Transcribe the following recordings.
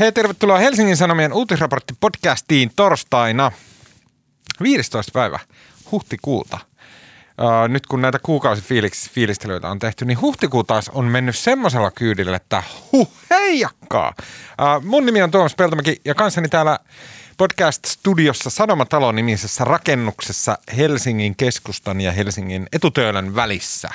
Hei, tervetuloa Helsingin Sanomien uutisraportti-podcastiin torstaina 15. päivä huhtikuuta. Uh, nyt kun näitä kuukausifiilistelyitä on tehty, niin huhtikuu taas on mennyt semmoisella kyydillä, että huh, heijakkaa. Uh, mun nimi on Tuomas Peltomäki ja kanssani täällä podcast-studiossa Sanomatalon nimisessä rakennuksessa Helsingin keskustan ja Helsingin etutöölön välissä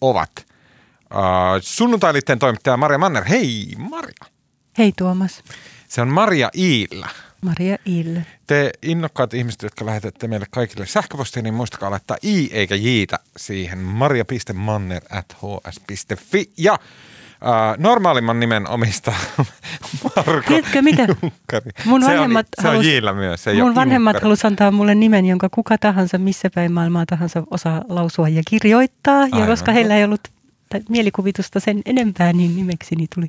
ovat uh, sunnuntailitteen toimittaja Maria Manner. Hei Maria! Hei Tuomas. Se on Maria Iillä. Maria Iillä. Te innokkaat ihmiset, jotka lähetätte meille kaikille sähköpostia, niin muistakaa laittaa i eikä jiitä siihen maria.manner at hs.fi. Ja äh, normaalimman nimen omista Marko Tiedätkö mitä? Junkkari. Mun se vanhemmat on, se on halus- myös, se Mun vanhemmat halusivat antaa mulle nimen, jonka kuka tahansa, missä päin maailmaa tahansa osaa lausua ja kirjoittaa. Ja Aivan. koska heillä ei ollut mielikuvitusta sen enempää, niin nimekseni tuli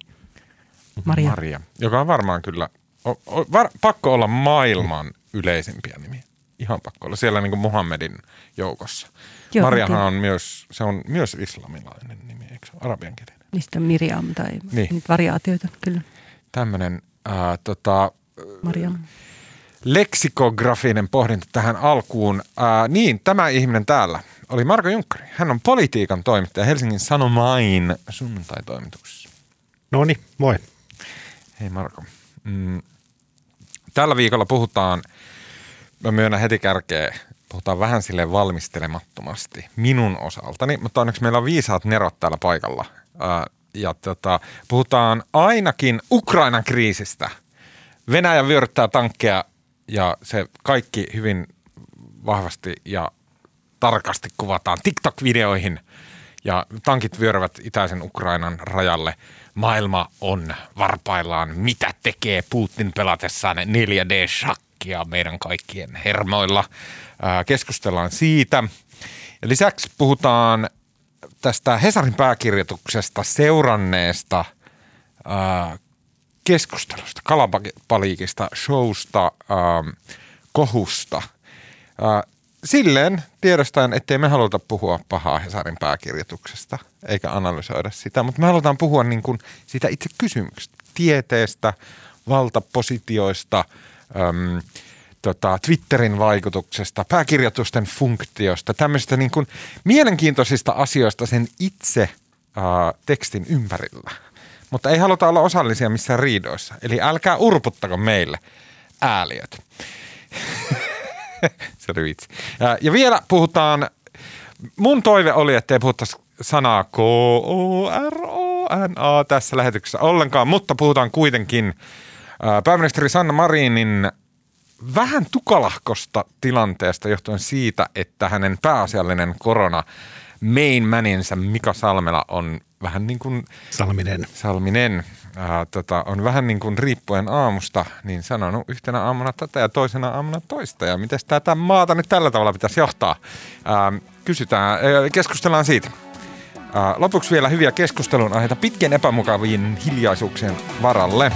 Maria. Maria, joka on varmaan kyllä, o, o, var, pakko olla maailman yleisimpiä nimiä. Ihan pakko olla siellä niin kuin Muhammedin joukossa. Joo, Mariahan on myös, se on myös islamilainen nimi, eikö se ole arabiankielinen? Niistä Miriam tai Niin. niin. variaatioita, kyllä. Tämmöinen ää, tota, Mariam. leksikografinen pohdinta tähän alkuun. Ää, niin, tämä ihminen täällä oli Marko Junkkari. Hän on politiikan toimittaja Helsingin Sanomain sunnuntai-toimituksessa. No niin, moi. Hei Marko. Mm, tällä viikolla puhutaan, mä myönnän heti kärkeen, puhutaan vähän sille valmistelemattomasti minun osaltani, mutta onneksi meillä on viisaat nerot täällä paikalla. Ää, ja tota, puhutaan ainakin Ukrainan kriisistä. Venäjä vyöryttää tankkeja ja se kaikki hyvin vahvasti ja tarkasti kuvataan TikTok-videoihin ja tankit vyöryvät itäisen Ukrainan rajalle. Maailma on varpaillaan, mitä tekee Putin pelatessaan 4D-shakkia meidän kaikkien hermoilla. Keskustellaan siitä. Lisäksi puhutaan tästä Hesarin pääkirjoituksesta seuranneesta keskustelusta, kalapaliikista, showsta, kohusta. Silleen tiedostaen, ettei me haluta puhua pahaa Hesarin pääkirjoituksesta, eikä analysoida sitä, mutta me halutaan puhua niin kuin siitä itse kysymyksestä, tieteestä, valtapositioista, äm, tota, Twitterin vaikutuksesta, pääkirjoitusten funktiosta, tämmöisistä niin kuin mielenkiintoisista asioista sen itse äh, tekstin ympärillä. Mutta ei haluta olla osallisia missään riidoissa. Eli älkää urputtako meille ääliöt. Se oli vitsi. Ja, vielä puhutaan, mun toive oli, että ei puhuttaisi sanaa K-O-R-O-N-A tässä lähetyksessä ollenkaan, mutta puhutaan kuitenkin ää, pääministeri Sanna Marinin vähän tukalahkosta tilanteesta johtuen siitä, että hänen pääasiallinen korona main maninsa Mika Salmela on vähän niin kuin Salminen. Salminen ää, tota, on vähän niin kuin riippuen aamusta, niin sanonut yhtenä aamuna tätä ja toisena aamuna toista. Ja miten tätä maata nyt tällä tavalla pitäisi johtaa? Ää, kysytään, ää, keskustellaan siitä. Ää, lopuksi vielä hyviä keskustelun aiheita pitkien epämukavien hiljaisuuksien varalle.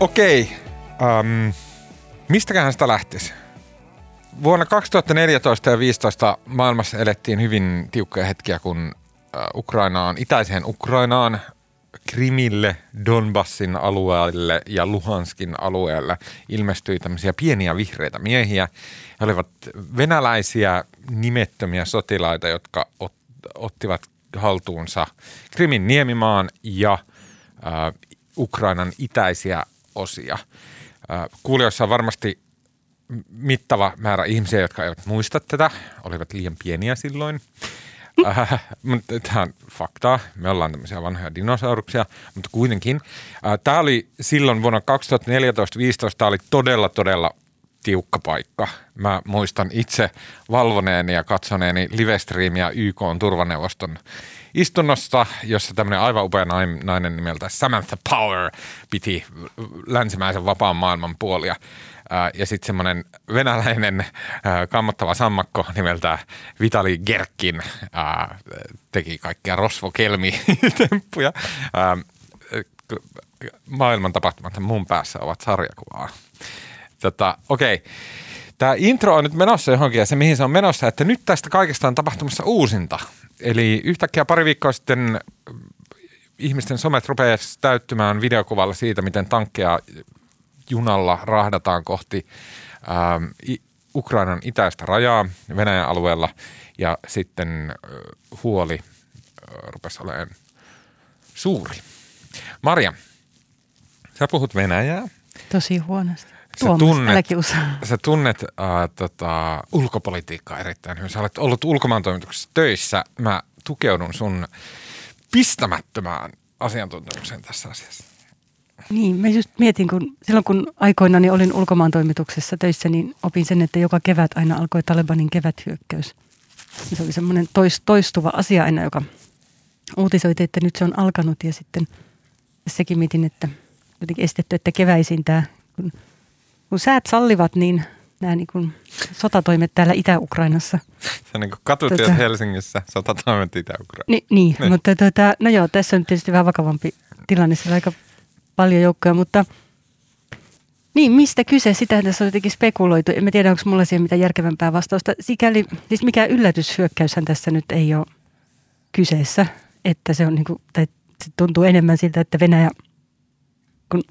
Okei, ähm, mistäköhän sitä lähtisi? Vuonna 2014 ja 2015 maailmassa elettiin hyvin tiukkoja hetkiä, kun äh, Ukrainaan, itäiseen Ukrainaan, Krimille, Donbassin alueelle ja Luhanskin alueelle ilmestyi tämmöisiä pieniä vihreitä miehiä. He olivat venäläisiä nimettömiä sotilaita, jotka ot, ottivat haltuunsa Krimin niemimaan ja äh, Ukrainan itäisiä osia. Äh, kuulijoissa on varmasti mittava määrä ihmisiä, jotka eivät muista tätä, olivat liian pieniä silloin. Äh, mutta tämä on faktaa. Me ollaan tämmöisiä vanhoja dinosauruksia, mutta kuitenkin. Äh, tämä oli silloin vuonna 2014-2015, tämä oli todella, todella tiukka paikka. Mä muistan itse valvoneeni ja katsoneeni livestriimiä YK on turvaneuvoston istunnosta, jossa tämmöinen aivan upea nainen nimeltä Samantha Power piti länsimäisen vapaan maailman puolia. Ja sitten semmoinen venäläinen kammottava sammakko nimeltä Vitali Gerkin teki kaikkia rosvokelmi-temppuja. Maailman tapahtumat mun päässä ovat sarjakuvaa. Tota, okei. Tämä intro on nyt menossa johonkin ja se mihin se on menossa, että nyt tästä kaikesta on tapahtumassa uusinta. eli yhtäkkiä pari viikkoa sitten ihmisten somet rupeaa täyttymään videokuvalla siitä, miten tankkeja junalla rahdataan kohti ähm, Ukrainan itäistä rajaa Venäjän alueella ja sitten äh, huoli äh, rupesi olemaan suuri. Marja, sä puhut Venäjää. Tosi huonosti. Sä Tuomas, tunnet, sä tunnet äh, tota, ulkopolitiikkaa erittäin hyvin. Sä olet ollut ulkomaantoimituksessa töissä. Mä tukeudun sun pistämättömään asiantuntemukseen tässä asiassa. Niin, mä just mietin, kun silloin kun aikoinani olin ulkomaan toimituksessa töissä, niin opin sen, että joka kevät aina alkoi Talebanin keväthyökkäys. Se oli semmoinen toistuva asia aina, joka uutisoitiin, että nyt se on alkanut ja sitten sekin mietin, että jotenkin estetty, että keväisin tämä, kun, kun säät sallivat, niin nämä niin kuin sotatoimet täällä Itä-Ukrainassa. Se on niin kuin katutyöt Tota- Helsingissä, sotatoimet Itä-Ukraina. Ni, niin, Niin. mutta tota, no joo, tässä on tietysti vähän vakavampi tilanne, siellä on aika paljon joukkoja, mutta niin, mistä kyse? Sitä tässä on jotenkin spekuloitu. En tiedä, onko mulla siihen mitään järkevämpää vastausta. Sikäli, siis mikä yllätyshyökkäyshän tässä nyt ei ole kyseessä, että se on niin kuin, tai se tuntuu enemmän siltä, että Venäjä kun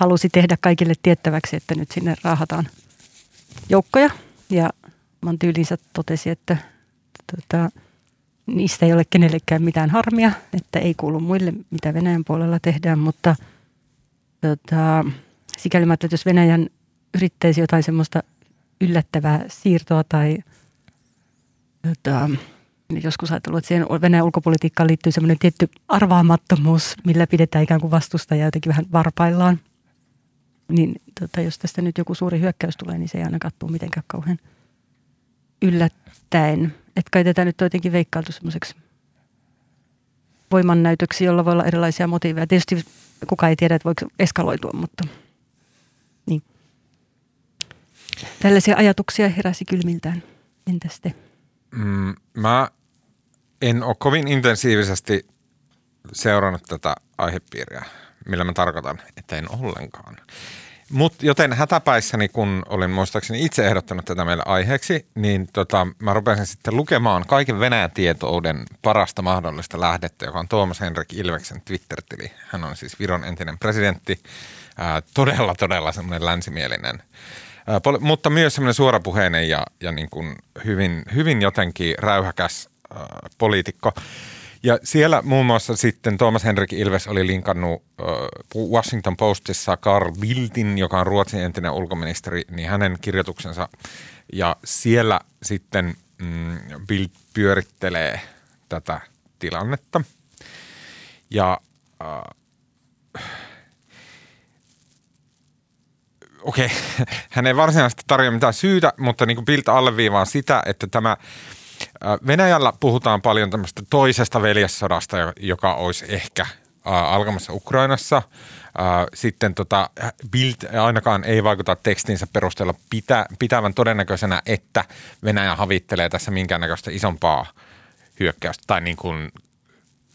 halusi tehdä kaikille tiettäväksi, että nyt sinne raahataan joukkoja ja man tyylinsä totesi, että tota, niistä ei ole kenellekään mitään harmia, että ei kuulu muille, mitä Venäjän puolella tehdään, mutta tota, sikäli mä että jos Venäjän yrittäisi jotain semmoista yllättävää siirtoa tai tota, joskus ajatellut, että siihen Venäjän ulkopolitiikkaan liittyy semmoinen tietty arvaamattomuus, millä pidetään ikään kuin vastustajaa jotenkin vähän varpaillaan. Niin tota, jos tästä nyt joku suuri hyökkäys tulee, niin se ei aina kattuu mitenkään kauhean yllättäen. Että kai tätä nyt on jotenkin veikkailtu semmoiseksi voimannäytöksi, jolla voi olla erilaisia motiiveja. Tietysti kukaan ei tiedä, että voiko eskaloitua, mutta niin. Tällaisia ajatuksia heräsi kylmiltään. Entäs te? Mm, mä en ole kovin intensiivisesti seurannut tätä aihepiiriä, millä mä tarkoitan, että en ollenkaan. Mut joten hätäpäissäni, kun olin muistaakseni itse ehdottanut tätä meille aiheeksi, niin tota, mä rupesin sitten lukemaan kaiken Venäjän tietouden parasta mahdollista lähdettä, joka on Tuomas Henrik Ilveksen Twitter-tili. Hän on siis Viron entinen presidentti, ää, todella, todella semmoinen länsimielinen poli- mutta myös semmoinen suorapuheinen ja, ja niin kuin hyvin, hyvin jotenkin räyhäkäs ää, poliitikko. Ja siellä muun muassa sitten Thomas Henrik Ilves oli linkannut Washington Postissa Carl Bildtin, joka on Ruotsin entinen ulkoministeri, niin hänen kirjoituksensa. Ja siellä sitten mm, Bild pyörittelee tätä tilannetta. Ja äh, okei, hän ei varsinaisesti tarjoa mitään syytä, mutta niin kuin Bild alleviivaa sitä, että tämä Venäjällä puhutaan paljon tämmöistä toisesta veljessodasta, jo- joka olisi ehkä alkamassa Ukrainassa. Sitten tota, Bild ainakaan ei vaikuta tekstinsä perusteella pitä, pitävän todennäköisenä, että Venäjä havittelee tässä minkäännäköistä isompaa hyökkäystä tai niin kuin,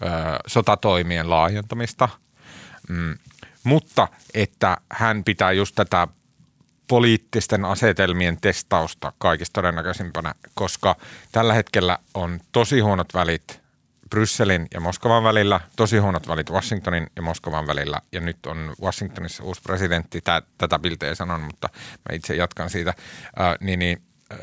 ö, sotatoimien laajentamista. Mm. Mutta että hän pitää just tätä poliittisten asetelmien testausta kaikista todennäköisimpänä, koska tällä hetkellä on tosi huonot välit Brysselin ja Moskovan välillä, tosi huonot välit Washingtonin ja Moskovan välillä, ja nyt on Washingtonissa uusi presidentti, Tää, tätä Bilte ei sanonut, mutta mä itse jatkan siitä, äh, niin, niin äh,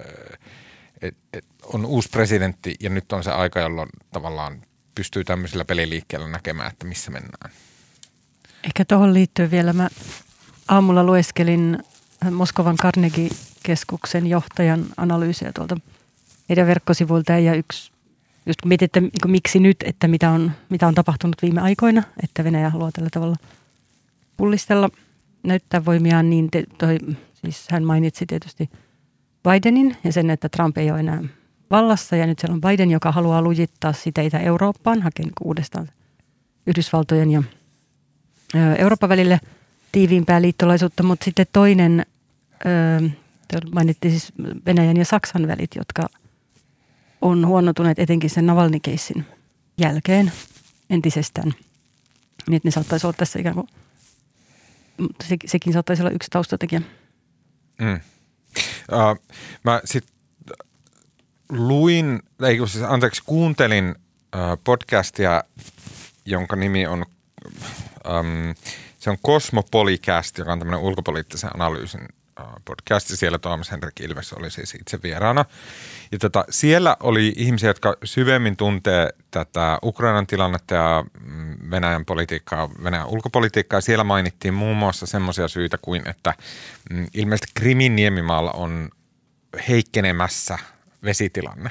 et, et on uusi presidentti, ja nyt on se aika, jolloin tavallaan pystyy tämmöisellä peliliikkeellä näkemään, että missä mennään. Ehkä tuohon liittyen vielä mä aamulla lueskelin Moskovan Carnegie-keskuksen johtajan analyysiä tuolta heidän verkkosivuilta ja yksi, just kun mietit, että niin miksi nyt, että mitä on, mitä on tapahtunut viime aikoina, että Venäjä haluaa tällä tavalla pullistella, näyttää voimiaan, niin te, toi, siis hän mainitsi tietysti Bidenin ja sen, että Trump ei ole enää vallassa. Ja nyt siellä on Biden, joka haluaa lujittaa sitä Eurooppaan, hakee niin uudestaan Yhdysvaltojen ja Euroopan välille tiiviimpää liittolaisuutta, mutta sitten toinen, mainittiin siis Venäjän ja Saksan välit, jotka on huonotuneet etenkin sen Navalny-keissin jälkeen entisestään. Niin, että ne saattaisi olla tässä ikään kuin, mutta se, sekin saattaisi olla yksi taustatekijä. Mm. Uh, mä sit luin, ei kun siis anteeksi, kuuntelin podcastia, jonka nimi on, äm, se on Cosmopolicast, joka on tämmöinen ulkopoliittisen analyysin podcast. Siellä Tuomas Henrik Ilves oli siis itse vieraana. Ja tota, siellä oli ihmisiä, jotka syvemmin tuntee tätä Ukrainan tilannetta ja mm, Venäjän politiikkaa, Venäjän ulkopolitiikkaa. Siellä mainittiin muun muassa semmoisia syitä kuin, että mm, ilmeisesti Krimin niemimaalla on heikkenemässä vesitilanne.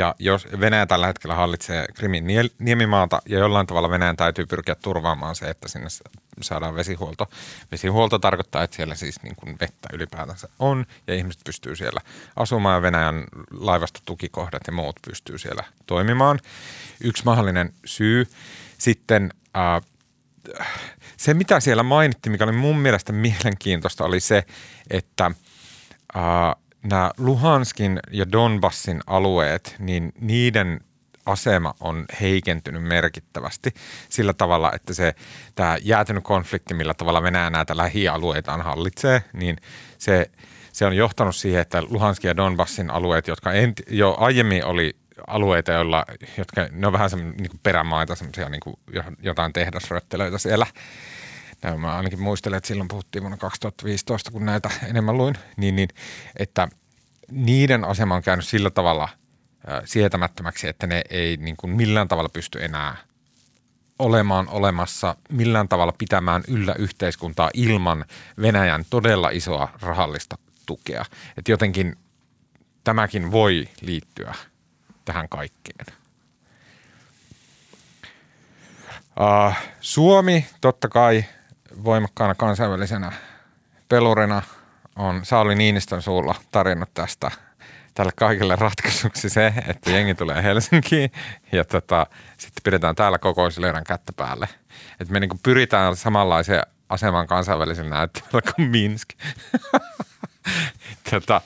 Ja jos Venäjä tällä hetkellä hallitsee Krimin niemimaata ja jollain tavalla Venäjän täytyy pyrkiä turvaamaan se, että sinne saadaan vesihuolto. Vesihuolto tarkoittaa, että siellä siis niin kuin vettä ylipäätänsä on ja ihmiset pystyy siellä asumaan ja Venäjän laivasta tukikohdat ja muut pystyy siellä toimimaan. Yksi mahdollinen syy. Sitten äh, se, mitä siellä mainittiin, mikä oli mun mielestä mielenkiintoista, oli se, että äh, nämä Luhanskin ja Donbassin alueet, niin niiden asema on heikentynyt merkittävästi sillä tavalla, että se tämä jäätynyt konflikti, millä tavalla Venäjä näitä lähialueitaan hallitsee, niin se, se on johtanut siihen, että Luhanskin ja Donbassin alueet, jotka enti, jo aiemmin oli alueita, joilla, jotka ne on vähän semmoinen niin perämaita, semmoisia niin jotain tehdasröttelöitä siellä. Näin mä ainakin muistelen, että silloin puhuttiin vuonna 2015, kun näitä enemmän luin, niin, niin että niiden asema on käynyt sillä tavalla – sietämättömäksi, että ne ei niin kuin millään tavalla pysty enää olemaan olemassa, millään tavalla pitämään yllä yhteiskuntaa ilman Venäjän todella isoa rahallista tukea. Et jotenkin tämäkin voi liittyä tähän kaikkeen. Uh, Suomi totta kai voimakkaana kansainvälisenä pelurina on Sauli Niinistön suulla tarjonnut tästä – tälle kaikille ratkaisuksi se, että jengi tulee Helsinkiin ja tota, sitten pidetään täällä kokousleirän kättä päälle. Että me niinku pyritään samanlaiseen asemaan kansainvälisellä näyttämällä kuin Minsk. tota,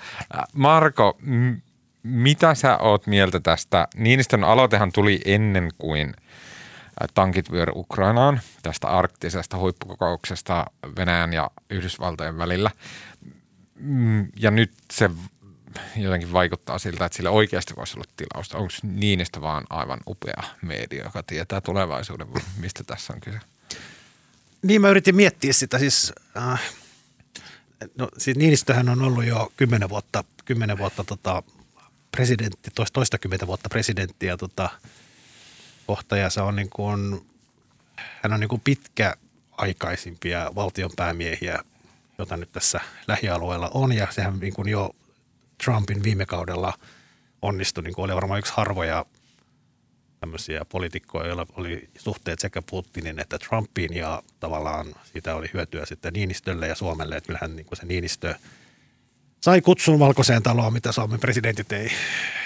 Marko, m- mitä sä oot mieltä tästä? Niinistön aloitehan tuli ennen kuin tankit vyöry Ukrainaan tästä arktisesta huippukokouksesta Venäjän ja Yhdysvaltojen välillä. Ja nyt se jotenkin vaikuttaa siltä, että sille oikeasti voisi olla tilausta. Onko Niinistä vaan aivan upea media, joka tietää tulevaisuuden, mistä tässä on kyse? Niin mä yritin miettiä sitä. Siis, äh, no, siis Niinistöhän on ollut jo kymmenen vuotta, kymmenen vuotta tota, presidentti, toista, toistakymmentä vuotta presidentti ja tota, kohta ja se on niin kuin, hän on niin kuin pitkäaikaisimpia valtionpäämiehiä, jota nyt tässä lähialueella on. Ja sehän niin kuin jo Trumpin viime kaudella onnistui, niin kuin oli varmaan yksi harvoja tämmöisiä poliitikkoja, joilla oli suhteet sekä Putinin että Trumpiin ja tavallaan siitä oli hyötyä sitten Niinistölle ja Suomelle, että kyllähän niin kuin se Niinistö sai kutsun valkoiseen taloon, mitä Suomen presidentit ei,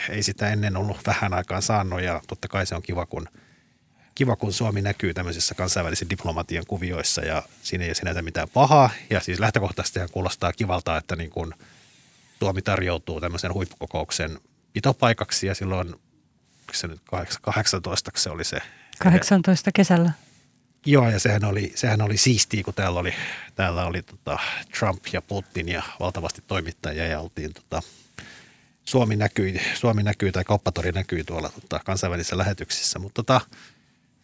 ei sitä ennen ollut vähän aikaan saanut ja totta kai se on kiva, kun, kiva, kun Suomi näkyy tämmöisissä kansainvälisen diplomatian kuvioissa ja siinä ei ole sinänsä mitään pahaa ja siis lähtökohtaisesti kuulostaa kivalta, että niin kuin – Suomi tarjoutuu tämmöisen huippukokouksen pitopaikaksi ja silloin se nyt 18 se oli se. 18 kesällä. Joo, ja sehän oli, sehän oli siistiä, kun täällä oli, täällä oli tota Trump ja Putin ja valtavasti toimittajia ja oltiin tota, Suomi näkyi, Suomi näkyi tai kauppatori näkyi tuolla tota, kansainvälisissä lähetyksissä, mutta tota,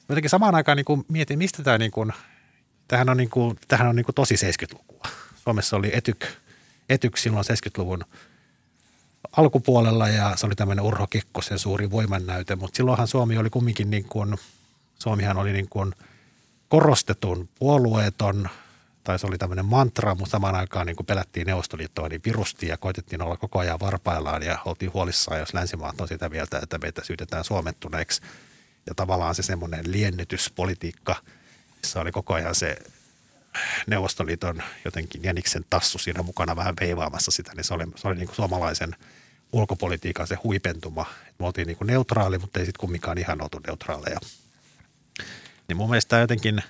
jotenkin samaan aikaan niin mietin, mistä tämä niin kuin, tämähän on, niin kuin, tämähän on niin kuin tosi 70-lukua. Suomessa oli etyk etyksi silloin 70-luvun alkupuolella ja se oli tämmöinen Urho Kekkosen suuri voimannäyte, mutta silloinhan Suomi oli kumminkin niin kuin, Suomihan oli niin kuin korostetun puolueeton, tai se oli tämmöinen mantra, mutta samaan aikaan niin kuin pelättiin Neuvostoliittoa, niin virusti ja koitettiin olla koko ajan varpaillaan ja oltiin huolissaan, jos länsimaat on sitä mieltä, että meitä syytetään suomettuneeksi. Ja tavallaan se semmoinen liennytyspolitiikka, missä oli koko ajan se Neuvostoliiton jotenkin Jäniksen tassu siinä mukana vähän veivaamassa sitä, niin se oli, se oli niin kuin suomalaisen ulkopolitiikan se huipentuma. Me oltiin niin kuin neutraali, mutta ei sitten kumminkaan ihan oltu neutraaleja. Niin mun mielestä jotenkin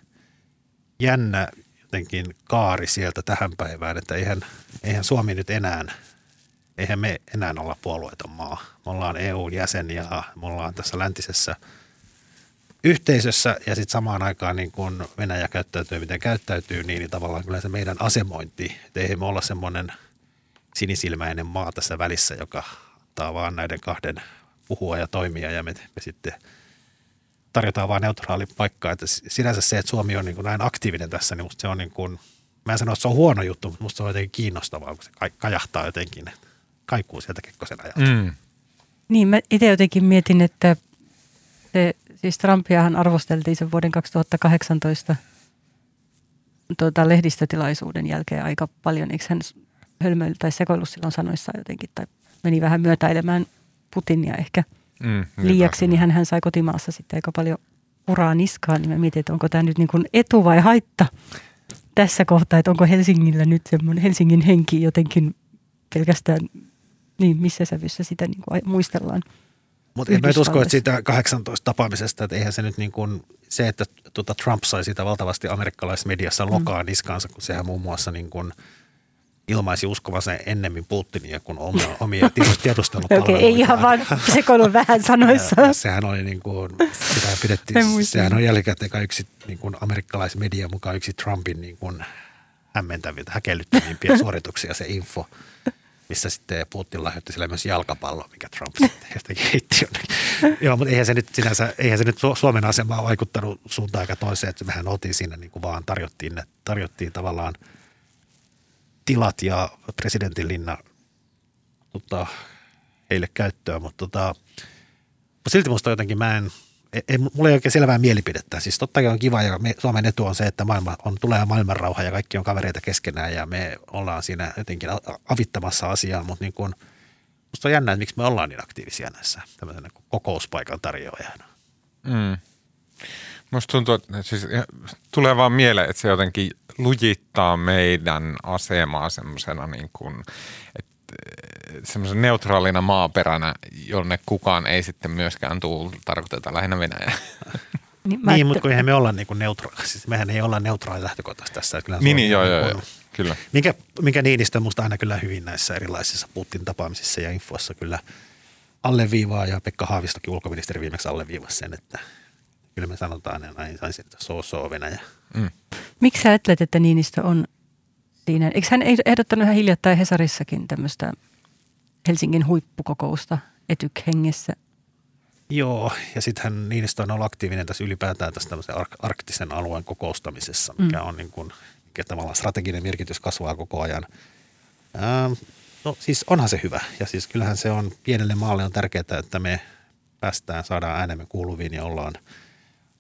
jännä jotenkin kaari sieltä tähän päivään, että eihän, eihän Suomi nyt enää, eihän me enää olla puolueeton maa. Me ollaan EU-jäsen ja me ollaan tässä läntisessä – yhteisössä ja sitten samaan aikaan niin kun Venäjä käyttäytyy, miten käyttäytyy, niin, niin tavallaan kyllä se meidän asemointi, että ei me olla semmoinen sinisilmäinen maa tässä välissä, joka ottaa vaan näiden kahden puhua ja toimia ja me, me sitten tarjotaan vain neutraali paikka. Että sinänsä se, että Suomi on niin kuin näin aktiivinen tässä, niin musta se on niin kuin, mä en sano, että se on huono juttu, mutta musta se on jotenkin kiinnostavaa, kun se kajahtaa jotenkin, kaikuu sieltä Kekkosen ajalta. Mm. Niin, mä itse jotenkin mietin, että se, siis Trumpiahan arvosteltiin sen vuoden 2018 tuota, lehdistötilaisuuden jälkeen aika paljon. Eikö hän hölmöily tai sekoillut silloin sanoissa jotenkin tai meni vähän myötäilemään Putinia ehkä mm, liiaksi, niin hän, hän sai kotimaassa sitten aika paljon uraa niskaan. Niin mä mietin, että onko tämä nyt niin kuin etu vai haitta tässä kohtaa, että onko Helsingillä nyt semmoinen Helsingin henki jotenkin pelkästään, niin missä sävyssä sitä niin kuin muistellaan. Mutta mä en usko, että siitä 18 tapaamisesta, että eihän se nyt niin kuin, se, että tuota Trump sai sitä valtavasti amerikkalaismediassa lokaa mm. niskaansa, kun sehän muun muassa niin kuin – ilmaisi uskovansa ennemmin Putinia kuin omia, omia tiedustelupalveluita. Okei, okay, ei ihan vaan sekoilun vähän sanoissa. Ja, ja sehän oli niin kuin, sitä pidettiin, sehän on jälkikäteen yksi niin kuin amerikkalaismedia mukaan yksi Trumpin niin kuin hämmentäviltä, häkellyttävimpiä suorituksia se info, missä sitten Putin lahjoitti sille myös jalkapallo, mikä Trump sitten jotenkin heitti jonnekin. Joo, mutta eihän se nyt sinänsä, eihän se nyt Suomen asemaa vaikuttanut suuntaan aika toiseen, että mehän oltiin siinä niin kuin vaan tarjottiin, tarjottiin tavallaan – tilat ja presidentin linna tota, heille käyttöön, mutta tota, silti musta jotenkin mä en, ei, ei, mulla ei oikein selvää mielipidettä. Siis totta kai on kiva ja me, Suomen etu on se, että maailma on, tulee maailmanrauha ja kaikki on kavereita keskenään ja me ollaan siinä jotenkin avittamassa asiaa, mutta niin kun, musta on jännä, että miksi me ollaan niin aktiivisia näissä tämmöisenä kokouspaikan tarjoajana. Mm. Musta tuntuu, että siis tulee vaan mieleen, että se jotenkin lujittaa meidän asemaa semmoisena niin kuin, että semmoisen neutraalina maaperänä, jonne kukaan ei sitten myöskään tule, tarkoiteta lähinnä Venäjää. Niin, niin mutta kun eihän me olla niin neutraali, siis mehän ei olla neutraali lähtökohtaisesti tässä. Kyllä niin, niin, joo, joo, joo, kyllä. Mikä, mikä Niinistö musta aina kyllä hyvin näissä erilaisissa Putin tapaamisissa ja infoissa kyllä alleviivaa ja Pekka Haavistokin ulkoministeri viimeksi alleviivasi sen, että – kyllä me sanotaan ne näin, saisi, että so so Venäjä. Mm. Miksi sä ajattelet, että Niinistö on siinä? Eikö hän ehdottanut ihan hiljattain Hesarissakin tämmöistä Helsingin huippukokousta etyk-hengessä? Joo, ja sittenhän Niinistö on ollut aktiivinen tässä ylipäätään tässä tämmöisen ark- arktisen alueen kokoustamisessa, mikä mm. on niin kuin, mikä tavallaan strateginen merkitys kasvaa koko ajan. Ähm, no siis onhan se hyvä, ja siis kyllähän se on pienelle maalle on tärkeää, että me päästään, saadaan äänemme kuuluviin ja ollaan –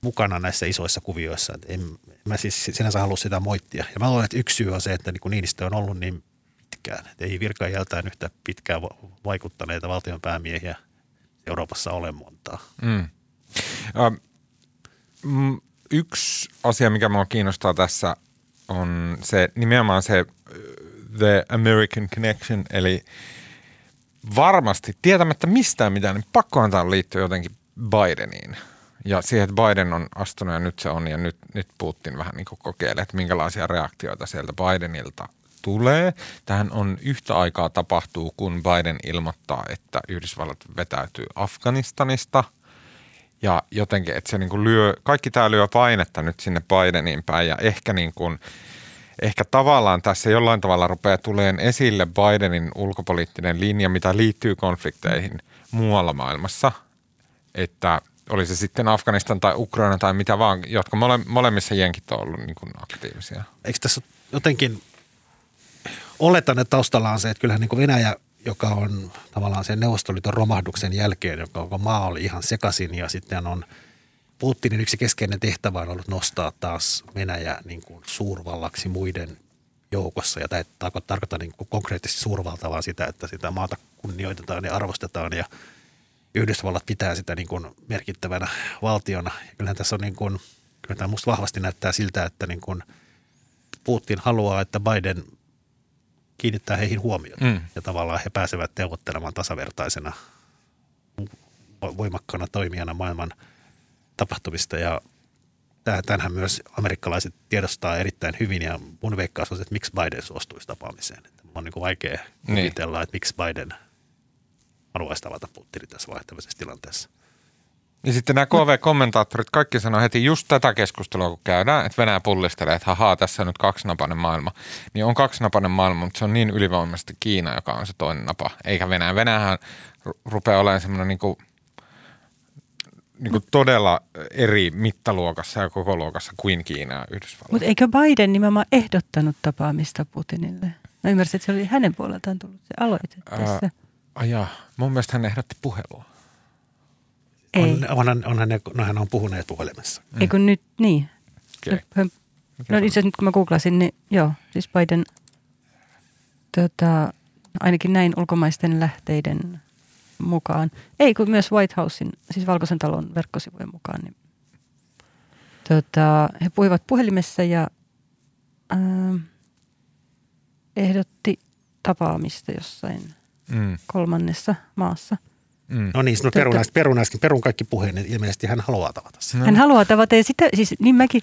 mukana näissä isoissa kuvioissa. Et en, mä siis sinänsä halua sitä moittia. Ja mä luulen, että yksi syy on se, että niin Niinistö on ollut niin pitkään. Et ei virkajältään yhtä pitkään vaikuttaneita valtion päämiehiä Euroopassa ole montaa. Mm. Uh, yksi asia, mikä minua kiinnostaa tässä, on se nimenomaan se The American Connection, eli varmasti tietämättä mistään mitään, niin pakkohan tämä liittyy jotenkin Bideniin – ja siihen, että Biden on astunut ja nyt se on ja nyt, nyt Putin vähän niin kokeilee, että minkälaisia reaktioita sieltä Bidenilta tulee. Tähän on yhtä aikaa tapahtuu, kun Biden ilmoittaa, että Yhdysvallat vetäytyy Afganistanista. Ja jotenkin, että se niin kuin lyö, kaikki tämä lyö painetta nyt sinne Bideniin päin ja ehkä niin kuin, ehkä tavallaan tässä jollain tavalla rupeaa tuleen esille Bidenin ulkopoliittinen linja, mitä liittyy konflikteihin muualla maailmassa. Että – oli se sitten Afganistan tai Ukraina tai mitä vaan, jotka mole, molemmissa jenkit on ollut niin kuin aktiivisia. Eikö tässä jotenkin, oletan, että taustalla on se, että kyllähän niin kuin Venäjä, joka on tavallaan sen Neuvostoliiton romahduksen jälkeen, joka maa oli ihan sekaisin ja sitten on Putinin yksi keskeinen tehtävä on ollut nostaa taas Venäjä niin kuin suurvallaksi muiden joukossa. Ja tämä ei tarkoita niin kuin konkreettisesti suurvalta, vaan sitä, että sitä maata kunnioitetaan ja arvostetaan ja – Yhdysvallat pitää sitä niin kuin merkittävänä valtiona. Ja kyllähän tässä on niin kuin, kyllä tämä musta vahvasti näyttää siltä, että niin kuin Putin haluaa, että Biden kiinnittää heihin huomiota mm. ja tavallaan he pääsevät neuvottelemaan tasavertaisena voimakkaana toimijana maailman tapahtumista ja tämähän myös amerikkalaiset tiedostaa erittäin hyvin ja mun veikkaus on, että miksi Biden suostuisi tapaamiseen. Että on niin kuin vaikea niin. kuvitella, että miksi Biden – haluaisi tavata Putinin tässä vaihtamisessa tilanteessa. Ja sitten nämä KV-kommentaattorit, kaikki sanoo heti just tätä keskustelua, kun käydään, että Venäjä pullistelee, että hahaa, tässä on nyt kaksinapainen maailma. Niin on kaksinapainen maailma, mutta se on niin ylivoimaisesti Kiina, joka on se toinen napa, eikä Venäjä. Venäjähän rupeaa olemaan semmoinen niin kuin niin kuin todella eri mittaluokassa ja koko luokassa kuin Kiina ja Yhdysvallat. Mutta eikö Biden nimenomaan ehdottanut tapaamista Putinille? Mä ymmärsin, että se oli hänen puoleltaan tullut se aloite tässä. Ajaa, mun mielestä hän ehdotti puhelua. Ei, On, onhan, onhan ne, no hän on puhuneet puhelimessa. ei kun nyt, niin. Okay. No, no itse asiassa nyt kun mä googlasin, niin joo, siis Biden, tota, ainakin näin ulkomaisten lähteiden mukaan. Ei, kun myös White Housein, siis Valkoisen talon verkkosivujen mukaan. Niin, tota, he puhuivat puhelimessa ja ää, ehdotti tapaamista jossain Mm, kolmannessa maassa. mm. No niin, no Totta. perun, äsken, perun äsken, perun kaikki puheen, niin ilmeisesti hän haluaa tavata sen. No. Hän haluaa tavata ja sitä, siis niin mäkin,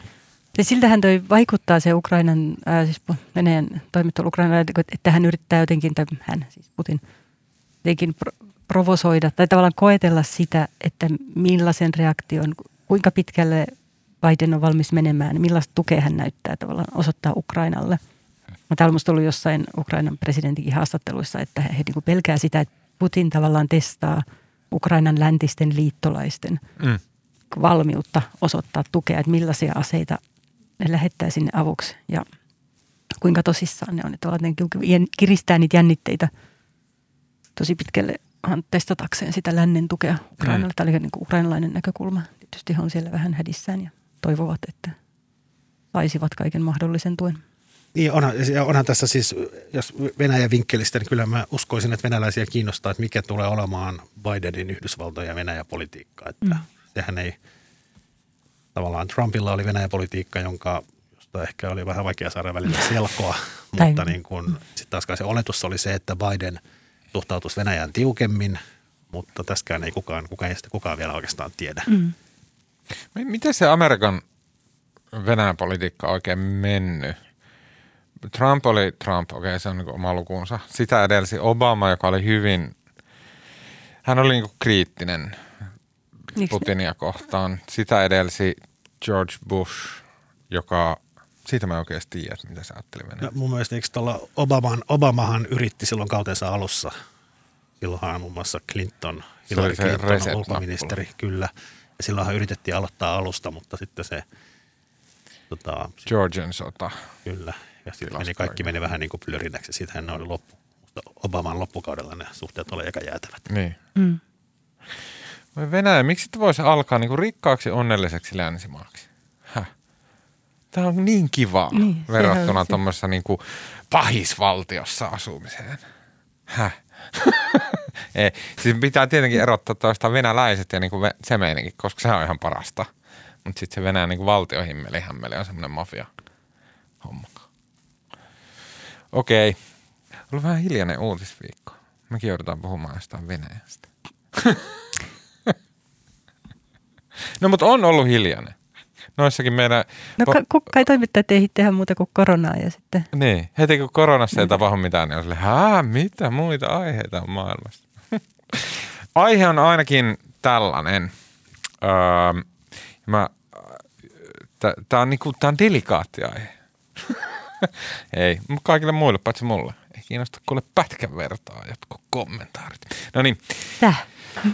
ja siltähän toi vaikuttaa se Ukrainan, ää, siis Venäjän toimittelu Ukrainalle, että hän yrittää jotenkin, tai hän siis Putin, jotenkin pro- provosoida tai tavallaan koetella sitä, että millaisen reaktion, kuinka pitkälle Biden on valmis menemään, millaista tukea hän näyttää tavallaan osoittaa Ukrainalle. Mä täällä on ollut jossain Ukrainan presidentin haastatteluissa, että he, niin pelkää sitä, että Putin tavallaan testaa Ukrainan läntisten liittolaisten Mm. valmiutta osoittaa tukea, että millaisia aseita ne lähettää sinne avuksi ja kuinka tosissaan ne on. Että ne kiristää niitä jännitteitä tosi pitkälle testatakseen sitä lännen tukea Ukrainalle. Mm. Tämä oli niin kuin ukrainalainen näkökulma. Tietysti he on siellä vähän hädissään ja toivovat, että saisivat kaiken mahdollisen tuen. Niin onhan, onhan tässä siis, jos Venäjän vinkkelistä, niin kyllä mä uskoisin, että venäläisiä kiinnostaa, että mikä tulee olemaan Bidenin Yhdysvaltojen ja Venäjän politiikka. Että Mm. sehän ei, tavallaan Trumpilla oli Venäjän politiikka, jonka josta ehkä oli vähän vaikea saada välillä selkoa, mutta niin kun, sitten taas kai se oletus oli se, että Biden suhtautuisi Venäjään tiukemmin, mutta tässäkään ei kukaan, kukaan, ei sitä kukaan vielä oikeastaan tiedä. Mm. Miten se Amerikan Venäjän politiikka on oikein mennyt? Trump oli Trump, okei okay, se on niin oma lukunsa. Sitä edelsi Obama, joka oli hyvin, hän oli niin kriittinen Miksi? Putinia kohtaan. Sitä edelsi George Bush, joka, siitä mä oikeasti tiedä, mitä se ajatteli Venäjä. No, mun mielestä eikö tuolla Obaman, Obamahan yritti silloin kautensa alussa, silloinhan muun muassa Clinton, Se Hillary oli se Clinton ulkoministeri, kyllä. Ja silloinhan yritettiin aloittaa alusta, mutta sitten se, tota, Georgian sota. kyllä. Ja sitten meni, kaikki meni vähän niin kuin plyrinäksi. Siitähän ne oli loppu. Obaman loppukaudella ne suhteet oli aika jäätävät. Niin. Mm. Voi Venäjä, miksi te voisi alkaa niinku rikkaaksi onnelliseksi länsimaaksi? Häh? Tämä on niin kivaa Niin, verrattuna tuommoisessa niinku pahisvaltiossa asumiseen. Häh? Ei, siis pitää tietenkin erottaa toista venäläiset ja niinku ve- se meininki, koska se on ihan parasta. Mutta sitten se Venäjän niinku valtiohimmeli hämmeli on semmoinen mafia homma. Okei. Ollut vähän hiljainen uutisviikko. Mekin joudutaan puhumaan jostain Venäjästä. No mutta on ollut hiljainen. Noissakin meidän... No ka- ku- kai toimittajat ei tehdä muuta kuin koronaa ja sitten Niin, heti kun koronassa ei tapahdu mitään, niin on sille, hää, mitä muita aiheita on maailmassa? Aihe on ainakin tällainen. Öö, mä, Tämä on, niinku, tää on delikaatti aihe. ei, kaikille muille paitsi mulle. Ei kiinnosta kuule pätkän vertaa jotkut kommentaarit. No niin, täh.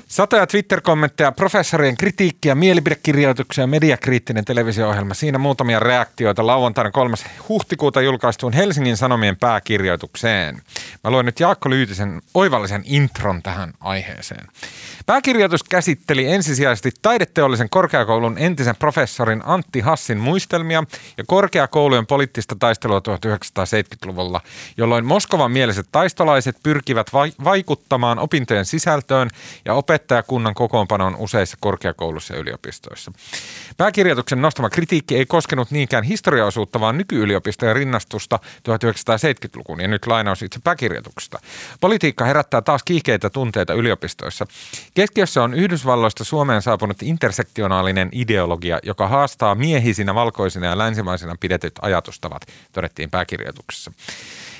Satoja Twitter-kommentteja, professorien kritiikkiä, mielipidekirjoituksia mediakriittinen televisio-ohjelma. Siinä muutamia reaktioita lauantaina 3. huhtikuuta julkaistuun Helsingin Sanomien pääkirjoitukseen. Mä luen nyt Jaakko Lyytisen oivallisen intron tähän aiheeseen. Pääkirjoitus käsitteli ensisijaisesti taideteollisen korkeakoulun entisen professorin Antti Hassin muistelmia ja korkeakoulujen poliittista taistelua 1970-luvulla, jolloin Moskovan mieliset taistolaiset pyrkivät vai- vaikuttamaan opintojen sisältöön ja opettajakunnan kokoonpanoon useissa korkeakouluissa ja yliopistoissa. Pääkirjoituksen nostama kritiikki ei koskenut niinkään historiaosuutta, vaan nykyyliopistojen rinnastusta 1970-lukuun, ja nyt lainaus itse pääkirjoituksesta. Politiikka herättää taas kiihkeitä tunteita yliopistoissa. Keskiössä on Yhdysvalloista Suomeen saapunut intersektionaalinen ideologia, joka haastaa miehisinä, valkoisina ja länsimaisina pidetyt ajatustavat, todettiin pääkirjoituksessa.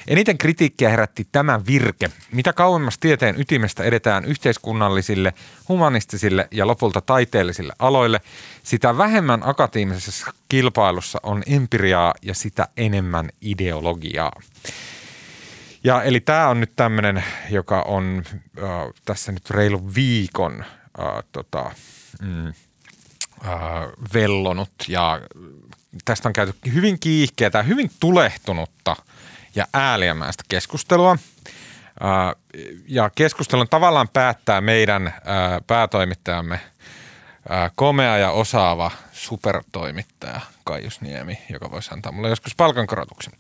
Eniten kritiikkiä herätti tämä virke. Mitä kauemmas tieteen ytimestä edetään yhteiskunnallisille, humanistisille ja lopulta taiteellisille aloille, sitä vähemmän akateemisessa kilpailussa on empiriaa ja sitä enemmän ideologiaa. Ja eli tämä on nyt tämmöinen, joka on äh, tässä nyt reilu viikon äh, tota, mm, äh, vellonut ja tästä on käyty hyvin kiihkeätä, hyvin tulehtunutta ja ääliämäistä keskustelua. Ja keskustelun tavallaan päättää meidän päätoimittajamme komea ja osaava supertoimittaja Kaius Niemi, joka voisi antaa mulle joskus palkankorotuksen.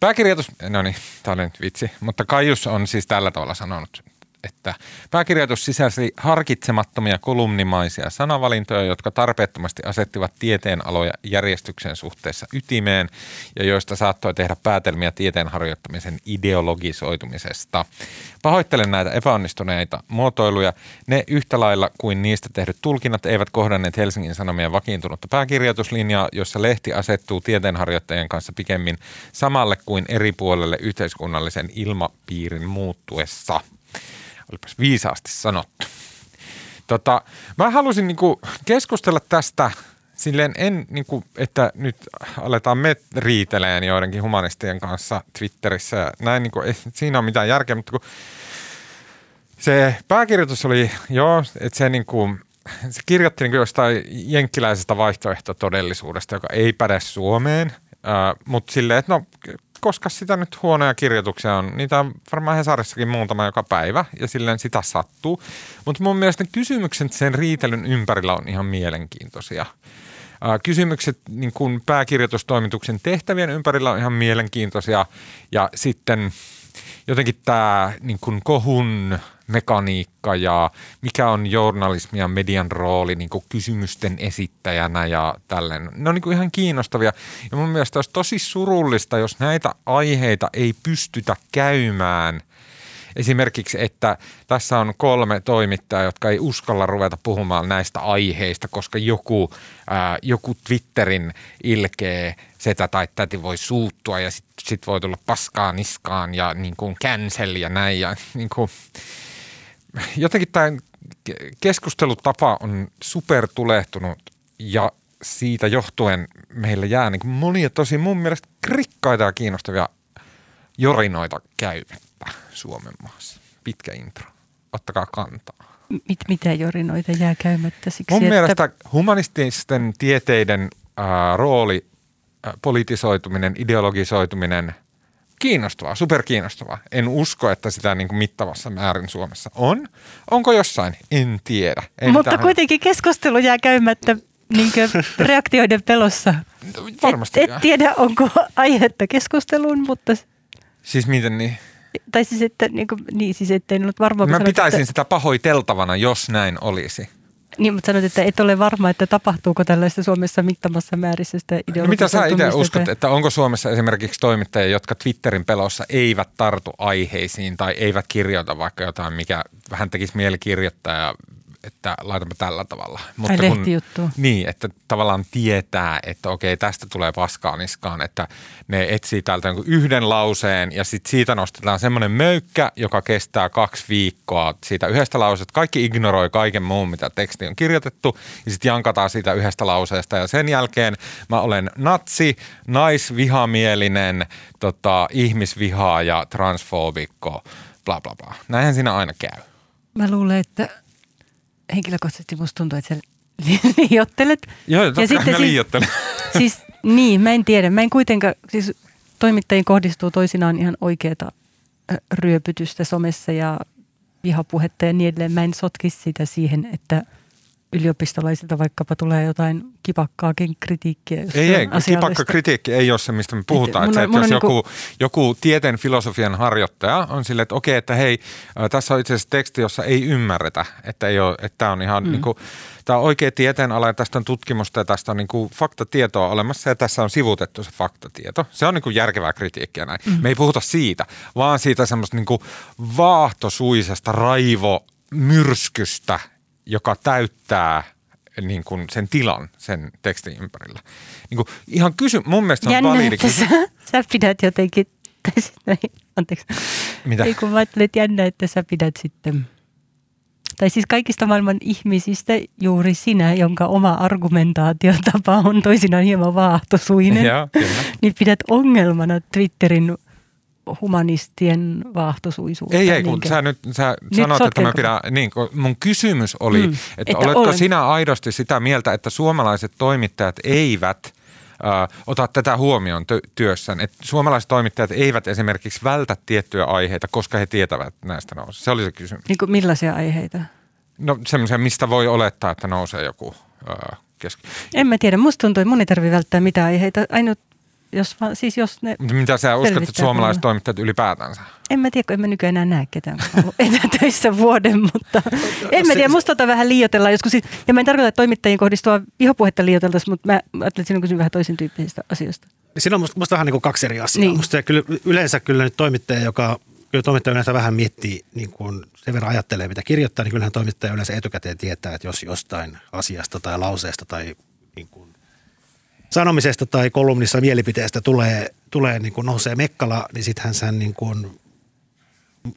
Pääkirjoitus, no niin, tämä oli nyt vitsi, mutta Kaius on siis tällä tavalla sanonut että pääkirjoitus sisälsi harkitsemattomia kolumnimaisia sanavalintoja, jotka tarpeettomasti asettivat tieteenaloja järjestyksen suhteessa ytimeen ja joista saattoi tehdä päätelmiä tieteen harjoittamisen ideologisoitumisesta. Pahoittelen näitä epäonnistuneita muotoiluja. Ne yhtä lailla kuin niistä tehdyt tulkinnat eivät kohdanneet Helsingin Sanomien vakiintunutta pääkirjoituslinjaa, jossa lehti asettuu tieteenharjoittajien kanssa pikemmin samalle kuin eri puolelle yhteiskunnallisen ilmapiirin muuttuessa – Olipas viisaasti sanottu. Tota, mä halusin niinku keskustella tästä silleen en, niinku, että nyt aletaan me riiteleen joidenkin humanistien kanssa Twitterissä. Näin, niinku, ei siinä on mitään järkeä, mutta kun se pääkirjoitus oli, joo, että se niinku, se kirjoitti niin jostain jenkkiläisestä vaihtoehtotodellisuudesta, joka ei päde Suomeen, äh, mutta silleen, että no koska sitä nyt huonoja kirjoituksia on, niitä on varmaan Hesarissakin muutama joka päivä ja silleen sitä sattuu. Mutta mun mielestä kysymykset sen riitelyn ympärillä on ihan mielenkiintoisia. Kysymykset niin kun pääkirjoitustoimituksen tehtävien ympärillä on ihan mielenkiintoisia ja sitten jotenkin tämä niin kun kohun mekaniikka ja mikä on journalismi ja median rooli niin kuin kysymysten esittäjänä ja tälleen. Ne on niin kuin ihan kiinnostavia ja mun mielestä olisi tosi surullista, jos näitä aiheita ei pystytä käymään – Esimerkiksi, että tässä on kolme toimittajaa, jotka ei uskalla ruveta puhumaan näistä aiheista, koska joku, ää, joku Twitterin ilkee setä tai täti voi suuttua ja sitten sit voi tulla paskaa niskaan ja niin kuin cancel ja näin. Ja niin kuin, jotenkin tämä keskustelutapa on supertulehtunut ja siitä johtuen meillä jää niin monia tosi mun mielestä rikkaita ja kiinnostavia jorinoita käymättä Suomen maassa. Pitkä intro. Ottakaa kantaa. Mit, mitä jorinoita jää käymättä siksi, Mun että... mielestä humanististen tieteiden ää, rooli, ää, politisoituminen, ideologisoituminen – kiinnostavaa, superkiinnostavaa. En usko, että sitä niin kuin mittavassa määrin Suomessa on. Onko jossain? En tiedä. Ei Mutta kuitenkin keskustelu jää käymättä niin reaktioiden pelossa. Varmasti. Et, et tiedä, onko aihetta keskusteluun, mutta... Siis miten niin? Tai siis, että, niin, kuin, niin siis ettei ollut varmaan... Mä pitäisin että... sitä pahoiteltavana, jos näin olisi. Niin, mutta sanoit, että et ole varma, että tapahtuuko tällaista Suomessa mittamassa määrissä sitä no Mitä sä itse uskot, että onko Suomessa esimerkiksi toimittajia, jotka Twitterin pelossa eivät tartu aiheisiin tai eivät kirjoita vaikka jotain, mikä vähän tekisi mieli kirjoittaa ja että laitamme tällä tavalla. Mutta Ai kun, Niin, että tavallaan tietää, että okei, tästä tulee paskaa niskaan, että ne etsii täältä yhden lauseen ja sitten siitä nostetaan semmoinen möykkä, joka kestää kaksi viikkoa siitä yhdestä lauseesta. Kaikki ignoroi kaiken muun, mitä teksti on kirjoitettu ja sitten jankataan siitä yhdestä lauseesta ja sen jälkeen mä olen natsi, naisvihamielinen, tota, ihmisvihaaja, transfobikko, bla bla bla. Näinhän siinä aina käy. Mä luulen, että henkilökohtaisesti musta tuntuu, että sä liiottelet. Joo, ja sitten mä liiottelen. Siis, siis niin, mä en tiedä. Mä en kuitenkaan, siis toimittajiin kohdistuu toisinaan ihan oikeata ryöpytystä somessa ja vihapuhetta ja niin edelleen. Mä en sotkisi sitä siihen, että – yliopistolaisilta vaikkapa tulee jotain kipakkaakin kritiikkiä. Jos ei, ei, kipakka kritiikki ei ole se, mistä me puhutaan. Et, että, että jos joku, niinku... joku tieteen filosofian harjoittaja on silleen, että okei, että hei, tässä on itse asiassa teksti, jossa ei ymmärretä, että, ei ole, että tämä on ihan mm. niin kuin, tämä on oikea tieteenala ja tästä on tutkimusta ja tästä on niin kuin faktatietoa olemassa ja tässä on sivutettu se faktatieto. Se on niin kuin järkevää kritiikkiä näin. Mm. Me ei puhuta siitä, vaan siitä semmoista niin kuin vaahtosuisesta raivo myrskystä, joka täyttää niin kuin sen tilan sen tekstin ympärillä. Niin kuin ihan kysy, mun mielestä on validi että sä, sä pidät jotenkin, tai sitten, anteeksi. Mitä? Ei kun mä ajattelin, että jännä, että sä pidät sitten, tai siis kaikista maailman ihmisistä juuri sinä, jonka oma argumentaatiotapa on toisinaan hieman vaahtosuinen, Joo, niin pidät ongelmana Twitterin humanistien vaahtosuisuutta. Ei, ei, kun sä nyt sä Nyt sanot, että mä sotkeeko? pidän, niin kun mun kysymys oli, Mm, että, että oletko olen. sinä aidosti sitä mieltä, että suomalaiset toimittajat eivät äh, ota tätä huomioon tö- työssään, että suomalaiset toimittajat eivät esimerkiksi vältä tiettyjä aiheita, koska he tietävät näistä nousee. Se oli se kysymys. Niin kuin millaisia aiheita? No semmoisia, mistä voi olettaa, että nousee joku äh, keski. En mä tiedä. Musta tuntuu, että mun ei tarvitse välttää mitään aiheita. Ainut, jos siis jos ne, Mutta Mitä sä uskot, että suomalaiset toimittajat ylipäätänsä? en mä tiedä, kun en mä nykyään enää näe ketään, kun ollut etätöissä vuoden, mutta en mä tiedä, musta tota vähän liioitellaan joskus. Siis- Ja mä en tarkoita, että toimittajiin kohdistua vihapuhetta liioiteltaisiin, mutta mä ajattelin, että siinä on kysymys vähän toisen tyyppisistä asioista. Siinä on musta, musta vähän niin kuin kaksi eri asiaa. Niin. Niin. Musta kyllä, yleensä kyllä nyt toimittaja, joka kyllä toimittaja yleensä vähän miettii, niin kuin sen verran ajattelee, mitä kirjoittaa, niin kyllähän toimittaja yleensä etukäteen tietää, että jos jostain asiasta tai lauseesta tai niin kuin sanomisesta tai kolumnissa mielipiteestä tulee, tulee niin kuin nousee mekkala, niin sittenhän sen niin kuin,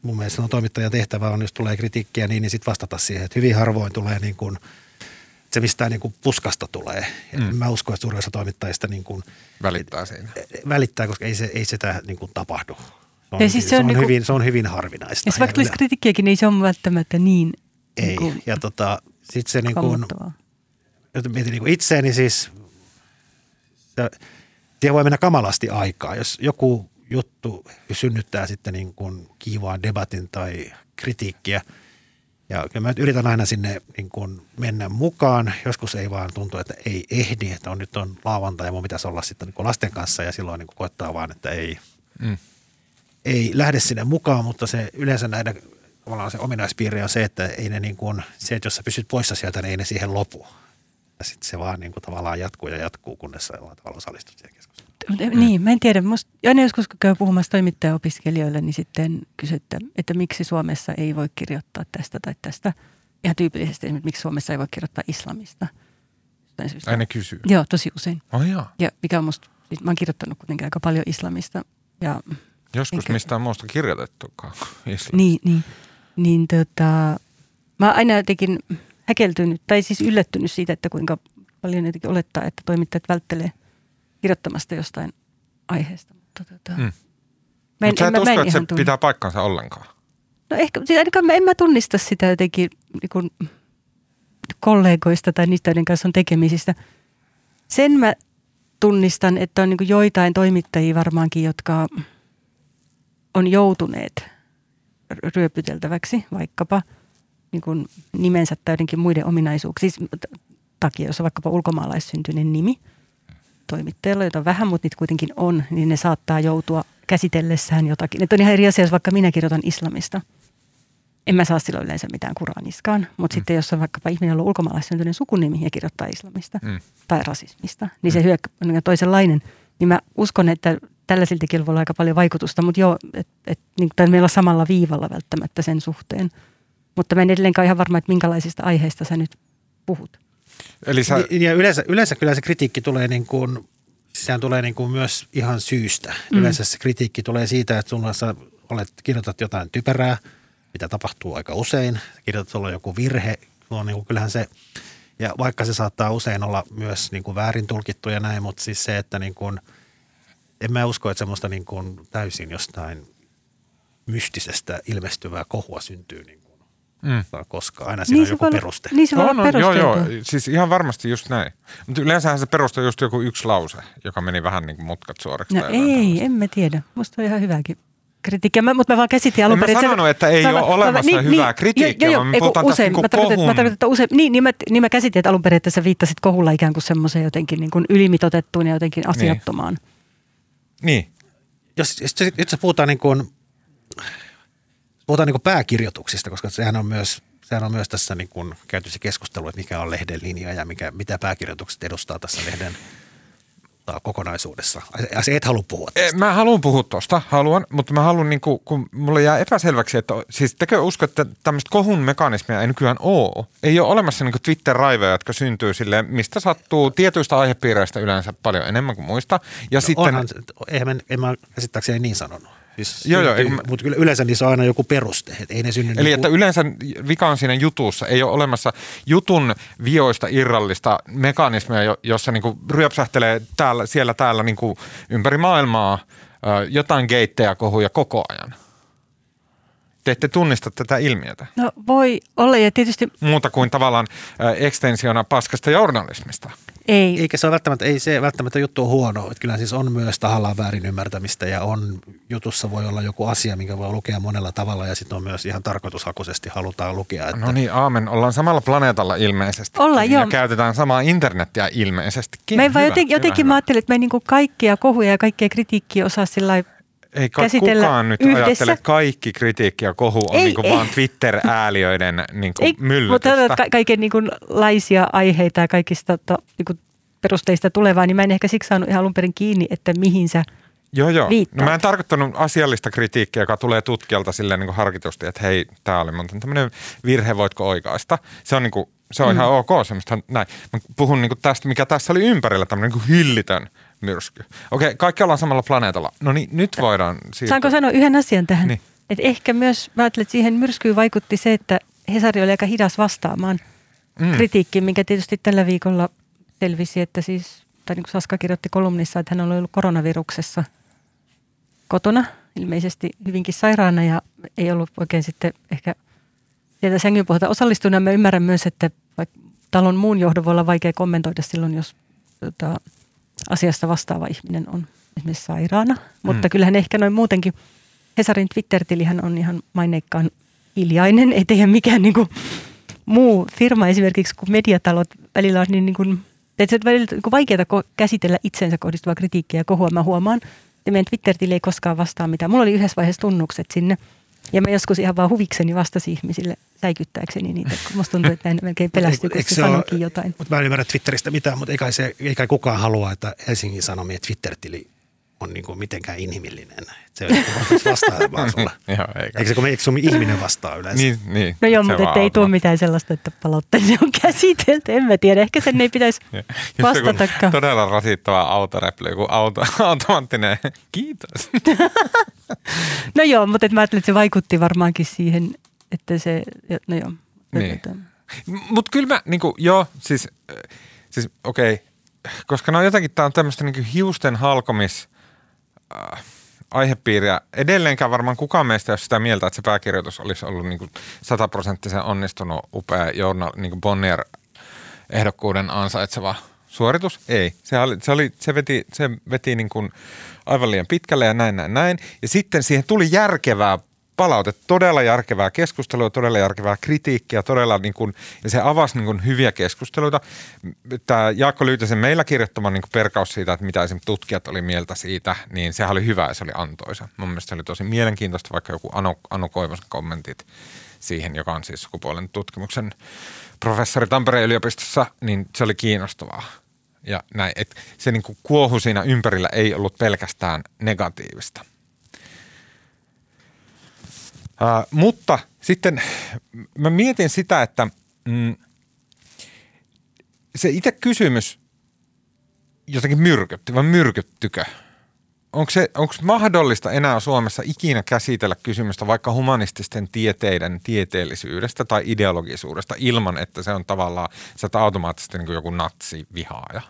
mun mielestä on toimittajan tehtävä on, jos tulee kritiikkiä, niin, niin sitten vastata siihen, että hyvin harvoin tulee niin kuin, se mistään niin kuin puskasta tulee. Mm. Mä uskon, että suurin osa toimittajista niin kuin, Välittää siinä. välittää, koska ei, se, ei sitä niin kuin tapahdu. Se on, Ja siis se se on on, niinku- hyvin, se on hyvin harvinaista. Ja se vaikka tulisi kritiikkiäkin, niin ei se ole välttämättä niin, ei. niin kuin Ja tota, sitten se niin kuin, mietin niin kuin itseäni siis, se, siihen voi mennä kamalasti aikaa. Jos joku juttu synnyttää sitten niin kuin kiivaan debatin tai kritiikkiä, ja kyllä mä nyt yritän aina sinne niin kuin mennä mukaan. Joskus ei vaan tuntu, että ei ehdi, että on, nyt on lauantai ja mun pitäisi olla sitten niin kuin lasten kanssa ja silloin niin kuin koettaa vaan, että ei, Mm. ei lähde sinne mukaan, mutta se yleensä näiden tavallaan se ominaispiirre on se, että ei ne niin kuin, se, että jos sä pysyt poissa sieltä, niin ei ne siihen lopu. Ja sitten se vaan niin kuin tavallaan jatkuu ja jatkuu, kunnes sä jollain tavalla osallistut siihen keskusteluun. Mutta Niin, mä en tiedä. Musta, aina joskus kun käy puhumassa toimittajaopiskelijoille, niin sitten kysyttä, että miksi Suomessa ei voi kirjoittaa tästä tai tästä. Ihan tyypillisesti esimerkiksi, miksi Suomessa ei voi kirjoittaa islamista. Jostain syystä. Ai ne kysyy. Joo, tosi usein. Oh jaa. Ja mikä on musta, siis mä oon kirjoittanut kuitenkin aika paljon islamista. Ja Joskus Enkä- mistään muusta kirjoitettukaan. Islamista. niin, niin, niin tota, mä aina jotenkin häkeltynyt, tai siis yllättynyt siitä, että kuinka paljon jotenkin olettaa, että toimittajat välttelee kirjoittamasta jostain aiheesta. Mutta tota, Mm. mä en, Mutta sä en, et mä, mä usko, en että se tunne. pitää paikkansa ollenkaan. No ehkä, siis ainakaan mä, en mä tunnista sitä jotenkin niin kuin kollegoista tai niistä, joiden kanssa on tekemisistä. Sen mä tunnistan, että on niin kuin joitain toimittajia varmaankin, jotka on joutuneet ryöpyteltäväksi vaikkapa niin kuin nimensä tai jotenkin muiden ominaisuuksien siis takia, jos on vaikkapa ulkomaalaissyntyinen nimi toimittajalla, jota vähän, mutta niitä kuitenkin on, niin ne saattaa joutua käsitellessään jotakin. Että on ihan eri asia, jos vaikka minä kirjoitan islamista. En mä saa silloin yleensä mitään Kuraniskaan, mutta mm. sitten jos on vaikkapa ihminen, on ulkomaalaissyntyinen sukunimi ja kirjoittaa islamista Mm. tai rasismista, niin se hyökkä on toisenlainen. Niin mä uskon, että tällaisiltakin voi olla aika paljon vaikutusta, mutta joo, että et, niin, meillä on samalla viivalla välttämättä sen suhteen. Mutta mä en edelleenkaan ihan varma, että minkälaisista aiheista sä nyt puhut. Eli sä, Niin, Ja yleensä, yleensä kyllä se kritiikki tulee niin kuin, sehän tulee niin kuin myös ihan syystä. Mm. Yleensä se kritiikki tulee siitä, että sulla sä olet, kirjoitat jotain typerää, mitä tapahtuu aika usein. Kirjoitat, sulla on joku virhe, on niin kuin, kyllähän se, ja vaikka se saattaa usein olla myös niin kuin väärin tulkittu ja näin, mutta siis se, että niin kuin, en mä usko, että semmoista niin kuin täysin jostain mystisestä ilmestyvää kohua syntyy niin kuin mm. koskaan. Aina siinä on se joku voi peruste. Niin se voi On, olla on, joo, joo. Siis ihan varmasti just näin. Mutta yleensähän se perustuu just joku yksi lause, joka meni vähän niin kuin mutkat suoraksi. No ei, tällaista. en mä tiedä. Musta on ihan hyväkin kritiikkiä, mä, mutta mä vaan käsitin alun mä perin. että se- sanonut, että ei mä ole vaan- mä olemassa vaan- hyvää kritiikkiä, vaan me ei kun puhutaan tästä usein, niinku mä tarkoitan, kohun- mä tarkoitan, että usein, niin, niin, mä, niin mä käsitin, että alun perin, että sä viittasit kohulla ikään kuin semmoiseen jotenkin niin kuin ylimitotettuun ja jotenkin asiattomaan. Niin. jos, jos, jos, jos puhutaan niin kuin, puhutaan niin pääkirjoituksista, koska sehän on myös, sehän on myös tässä niin kuin käyty se keskustelu, että mikä on lehden linja ja mikä, mitä pääkirjoitukset edustaa tässä lehden kokonaisuudessa. Ja se et halua puhua E, tästä. Mä haluan puhua tuosta, haluan, mutta mä haluan, niin kuin, kun mulle jää epäselväksi, että siis tekö usko, että tämmöistä kohun mekanismia ei nykyään ole? Ei ole olemassa niin Twitter-raiveja, jotka syntyy sille, mistä sattuu tietyistä aihepiireistä yleensä paljon enemmän kuin muista. Ja No sitten, Onhan, mä, en mä käsittääkseni niin sanonut. Siis Joo, joo, syntyy, mä- mutta yleensä niissä on aina joku peruste, että ei ne synny Eli niin että yleensä vika on siinä jutussa. Ei ole olemassa jutun vioista irrallista mekanismia, jo- jossa niin ryöpsähtelee täällä, siellä täällä niin ympäri maailmaa jotain geittejä kohuja koko ajan. Te ette tunnista tätä ilmiötä. No voi olla ja tietysti... Muuta kuin tavallaan ekstensiona paskasta journalismista. Ei. Eikä se ole välttämättä, ei se välttämättä juttu on huono. Että kyllä siis on myös tahallaan väärin ymmärtämistä ja on, jutussa voi olla joku asia, minkä voi lukea monella tavalla ja sitten on myös ihan tarkoitushakuisesti halutaan lukea. Että... No niin, aamen. Ollaan samalla planeetalla ilmeisesti. Ollaan, ja joo. käytetään samaa internettiä ilmeisesti. Me ei vaan jotenkin, jotenkin mä ajattelin, että me ei niin kaikkia kohuja ja kaikkea kritiikkiä osaa sillä ei kai käsitellä kukaan nyt yhdessä. ajattele kaikki kritiikki ja kohu on Ei, niinku ei. vaan Twitter-ääliöiden niinku Ei, mutta myllytystä. että ka- kaiken niin kuin laisia aiheita ja kaikista to, niin kuin perusteista tulevaa, niin mä en ehkä siksi saanut ihan alun perin kiinni, että mihin sä Joo, joo. viittaat. No mä en tarkoittanut asiallista kritiikkiä, joka tulee tutkijalta silleen niin kuin harkitusti, että hei, tämä oli muuten tämmöinen virhe, voitko oikaista. Se on, niin kuin, se on mm. ihan ok, semmoista näin. Mä puhun niin kuin tästä, mikä tässä oli ympärillä, tämmöinen niin kuin hillitön myrsky. Okei, kaikki ollaan samalla planeetalla. No niin, nyt voidaan siirtyä. Saanko sanoa yhden asian tähän? Niin. Et ehkä myös, mä ajattelen, että siihen myrskyyn vaikutti se, että Hesari oli aika hidas vastaamaan mm. kritiikkiin, minkä tietysti tällä viikolla selvisi, että siis, tai niin kuin Saska kirjoitti kolumnissa, että hän oli ollut koronaviruksessa kotona, ilmeisesti hyvinkin sairaana ja ei ollut oikein sitten ehkä sieltä sängyn pohjalta osallistunut. Mä ymmärrän myös, että talon muun johdon voi olla vaikea kommentoida silloin, jos tota, asiasta vastaava ihminen on esimerkiksi sairaana. Mutta Mm. kyllähän ehkä noin muutenkin, Hesarin Twitter-tilihän on ihan maineikkaan hiljainen, ei tehdä mikään niin kuin muu firma esimerkiksi, kun mediatalot välillä on niin, niin kuin, että se on välillä niin vaikeaa käsitellä itsensä kohdistuvaa kritiikkiä ja kohua. Mä huomaan, että meidän Twitter-tili ei koskaan vastaa mitään. Mulla oli yhdessä vaiheessa tunnukset sinne. Ja mä joskus ihan vaan huvikseni vastasin ihmisille säikyttääkseni niitä, kun musta tuntuu, että näin melkein pelästyy, kun se se sanoikin jotain. Mutta mä en ymmärrä Twitteristä mitään, mutta ei kai, se, ei kai kukaan halua, että Helsingin Sanomien Twitter-tili on niinku mitenkään inhimillinen. Et Se on joku vastaa vaan sulle. Joo, eikä. Eikö se, kun me, eikö sun ihminen vastaa yleensä? Niin, niin. No joo, mutta ei tule mitään sellaista, että palautteeni on käsitelty. En mä tiedä, ehkä sen ei pitäisi vastatakaan. Todella rasittava autoreply, joku auto, automaattinen kiitos. No joo, mutta et mä ajattelin, että se vaikutti varmaankin siihen, että se, no joo. Niin. Mutta kyllä mä, niinku, joo, siis, siis okei, okay. koska ne on jotenkin, tää on tämmöistä niinku hiusten halkomis äh, aihepiiriä. Edelleenkään varmaan kukaan meistä ei ole sitä mieltä, että se pääkirjoitus olisi ollut niinku sataprosenttisen onnistunut, upea journal, niinku Bonnier ehdokkuuden ansaitseva suoritus? Ei. Se, oli, se, oli, se veti, se veti niin kuin aivan liian pitkälle ja näin, näin, näin. Ja sitten siihen tuli järkevää palautetta, todella järkevää keskustelua, todella järkevää kritiikkiä, todella niin kuin, ja se avasi niin kuin hyviä keskusteluita. Tämä Jaakko Lyytäsen meillä kirjoittama niin kuin perkaus siitä, että mitä esimerkiksi tutkijat oli mieltä siitä, niin sehän oli hyvä ja se oli antoisa. Mun mielestä se oli tosi mielenkiintoista, vaikka joku Anu, anu Koivosen kommentit siihen, joka on siis sukupuolen tutkimuksen professori Tampereen yliopistossa, niin se oli kiinnostavaa. Ja näin, että se niin kuin kuohu siinä ympärillä ei ollut pelkästään negatiivista. Mutta sitten mä mietin sitä, että mm, se itse kysymys jotenkin myrkytti, vai myrkyttykö? Onko, se, onko mahdollista enää Suomessa ikinä käsitellä kysymystä vaikka humanististen tieteiden tieteellisyydestä tai ideologisuudesta ilman, että se on tavallaan, sä oot automaattisesti niin joku natsi-vihaaja?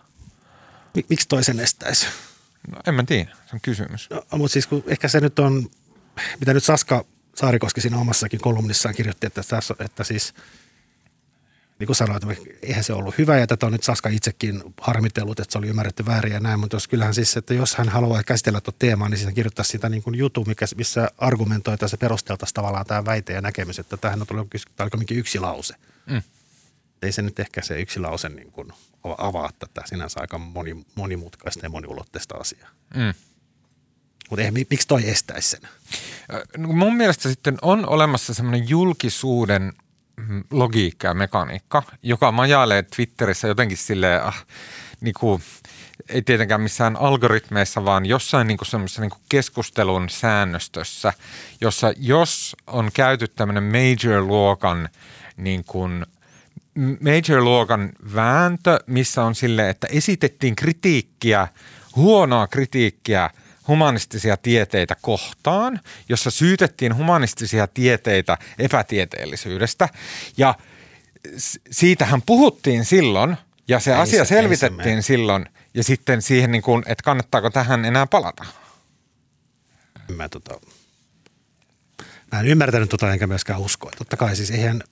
Mi- Miksi toisen estäisi? No en mä tiedä, se on kysymys. No, mutta siis kun ehkä se nyt on, mitä nyt Saska Saarikoski siinä omassakin kolumnissaan kirjoitti, että, tässä, että siis niin kuin sanoin, että eihän se ollut hyvä ja tätä on nyt Saska itsekin harmitellut, että se oli ymmärretty väärin ja näin, mutta jos kyllähän siis, että jos hän haluaa käsitellä tuota teemaa, niin siinä kirjoittaisi sitä niin kuin jutun, mikä, missä argumentoitaisiin ja perusteltaisiin tavallaan tämä väite ja näkemys, että tähän on tullut tämä oli yksi lause. Mm. Ei se nyt ehkä se yksi lause niin kuin avaa tätä sinänsä aika moni, monimutkaista ja moniulotteista asiaa. Mm. Mutta miksi toi estäisi sen? No, mun mielestä sitten on olemassa semmoinen julkisuuden mm, logiikka ja mekaniikka, joka majailee Twitterissä jotenkin silleen, ah, niin kuin, ei tietenkään missään algoritmeissa, vaan jossain niin kuin semmoisessa niin kuin keskustelun säännöstössä, jossa jos on käyty tämmöinen major-luokan niin kuin major-luokan vääntö, missä on sille, että esitettiin kritiikkiä, huonoa kritiikkiä humanistisia tieteitä kohtaan, jossa syytettiin humanistisia tieteitä epätieteellisyydestä. Ja siitähän puhuttiin silloin, ja se Ei asia se- se selvitettiin mene. silloin, ja sitten siihen, niin kuin, että kannattaako tähän enää palata. Mä, tota, mä en ymmärtänyt tota enkä myöskään uskoa. Totta kai siis eihän,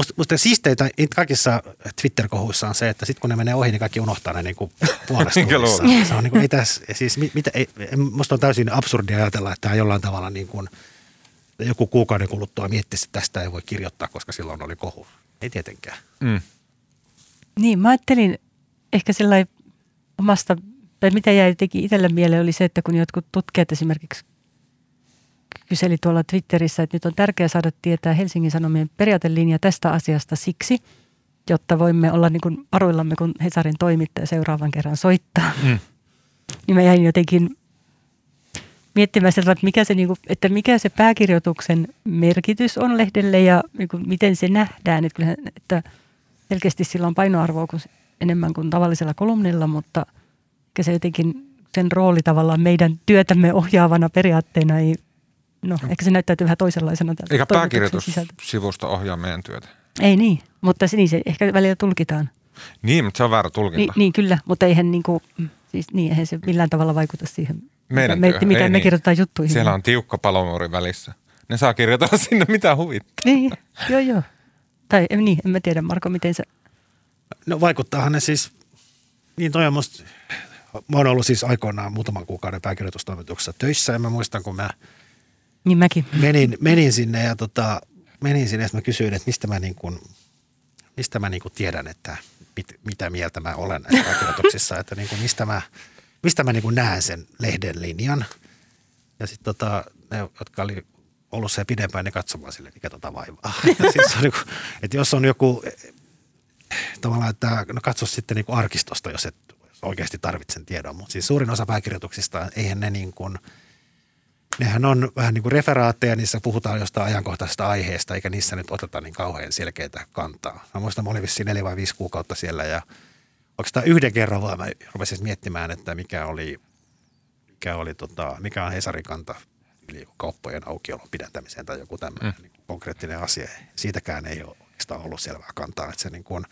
musta, musta siisteitä kaikissa Twitter-kohuissa on se, että sitten kun ne menee ohi, niin kaikki unohtaa ne niin kuin puolesta luule. Se on niin kuin, ei tässä, siis mit- mitä, ei, musta on täysin absurdia ajatella, että tämä jollain tavalla niin kuin, joku kuukauden kuluttua miettisi, että tästä ei voi kirjoittaa, koska silloin oli kohu. Ei tietenkään. Mm. Niin, mä ajattelin ehkä sellainen omasta, tai mitä jäi teki itselle mieleen oli se, että kun jotkut tutkijat esimerkiksi kyseli tuolla Twitterissä, että nyt on tärkeää saada tietää Helsingin Sanomien periaatelinja tästä asiasta siksi, jotta voimme olla niin kuin varuillamme, kun Hesarin toimittaja seuraavan kerran soittaa. Mm. Niin mä jäin jotenkin miettimään sitä, että mikä se, niin kuin, että mikä se pääkirjoituksen merkitys on lehdelle ja niin kuin, miten se nähdään. Että, kyllähän, että selkeästi sillä on painoarvoa kuin, enemmän kuin tavallisella kolumnilla, mutta se jotenkin sen rooli tavallaan meidän työtämme ohjaavana periaatteena ei, no ehkä se näyttäytyy vähän toisenlaisena. Eikä pääkirjoitussivusto ohjaa meidän työtä. Ei niin, mutta se, niin se ehkä välillä tulkitaan. Niin, mutta se on väärä tulkinta. Niin, niin kyllä, mutta eihän, niin kuin, siis, niin, eihän se millään tavalla vaikuta siihen, Meidän mitä, me, työhön, mitä ei me niin. kirjoitetaan juttuihin. Siellä on tiukka palomuuri välissä. Ne saa kirjoitella sinne mitä huvittaa. Niin, joo joo. Tai en- niin, en mä tiedä Marko, miten se... No vaikuttaahan ne siis, niin toi on musta, mä oon ollut siis aikoinaan muutaman kuukauden pääkirjoitustoimituksessa töissä ja mä muistan, kun mä Niin mäkin. menin, menin sinne ja tota, menin sinne ja sit mä kysyin, että mistä mä, niin kuin, mistä mä niin kuin tiedän, että mit, mitä mieltä mä olen näissä pääkirjoituksissa, että niin kuin mistä mä, mistä mä niin kuin näen sen lehden linjan. Ja sitten tota, ne, jotka oli ollut se pidempään, ne katsomaan sille, mikä tota vaivaa. siis on niin kuin, että jos on joku, tavallaan, että no katso sitten niin kuin arkistosta, jos et oikeasti tarvitse sen tiedon. Mutta siis suurin osa pääkirjoituksista, eihän ne niin kuin, nehän on vähän niin kuin referaatteja, niissä puhutaan jostain ajankohtaisesta aiheesta, eikä niissä nyt oteta niin kauhean selkeitä kantaa. Mä muistan, mä olin vissiin neljä vai viisi kuukautta siellä ja oikeastaan yhden kerran vaan mä rupesin miettimään, että mikä oli, mikä oli tota, mikä on Hesarin kanta yli kauppojen aukiolon pidätämiseen tai joku tämmöinen mm. niin konkreettinen asia. Siitäkään ei ole oikeastaan ollut selvää kantaa, että se niin kuin,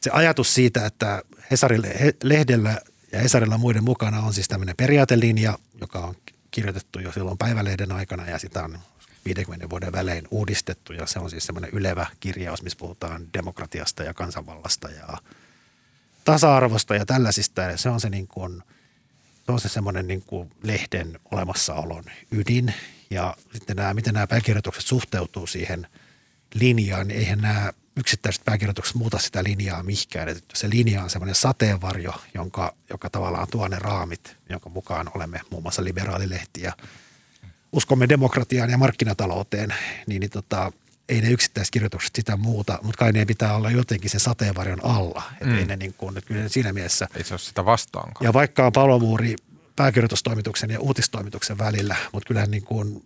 se ajatus siitä, että Hesarille, he, lehdellä ja Hesarilla muiden mukana on siis tämmöinen periaatelinja, joka on kirjoitettu jo silloin päivälehden aikana ja sitä on 50 vuoden välein uudistettu ja se on siis semmoinen ylevä kirjaus, missä puhutaan demokratiasta ja kansanvallasta ja tasa-arvosta ja tällaisista. Ja se on se, niin kuin, se, on se semmoinen niin kuin lehden olemassaolon ydin ja sitten nämä, miten nämä pääkirjoitukset suhteutuu siihen linjaan, niin eihän nämä yksittäiset pääkirjoitukset muuta sitä linjaa mihinkään. Että se linja on semmoinen sateenvarjo, jonka, joka tavallaan tuo ne raamit, jonka mukaan olemme muun muassa liberaalilehti ja uskomme demokratiaan ja markkinatalouteen, niin, niin tota, ei ne yksittäiskirjoitukset sitä muuta, mutta kai ne pitää olla jotenkin se sateenvarjon alla. Mm. ei ne niin kuin, kyllä siinä mielessä. Ei se ole sitä vastaankaan. Ja vaikka on palomuuri pääkirjoitustoimituksen ja uutistoimituksen välillä, mutta kyllähän niin kuin,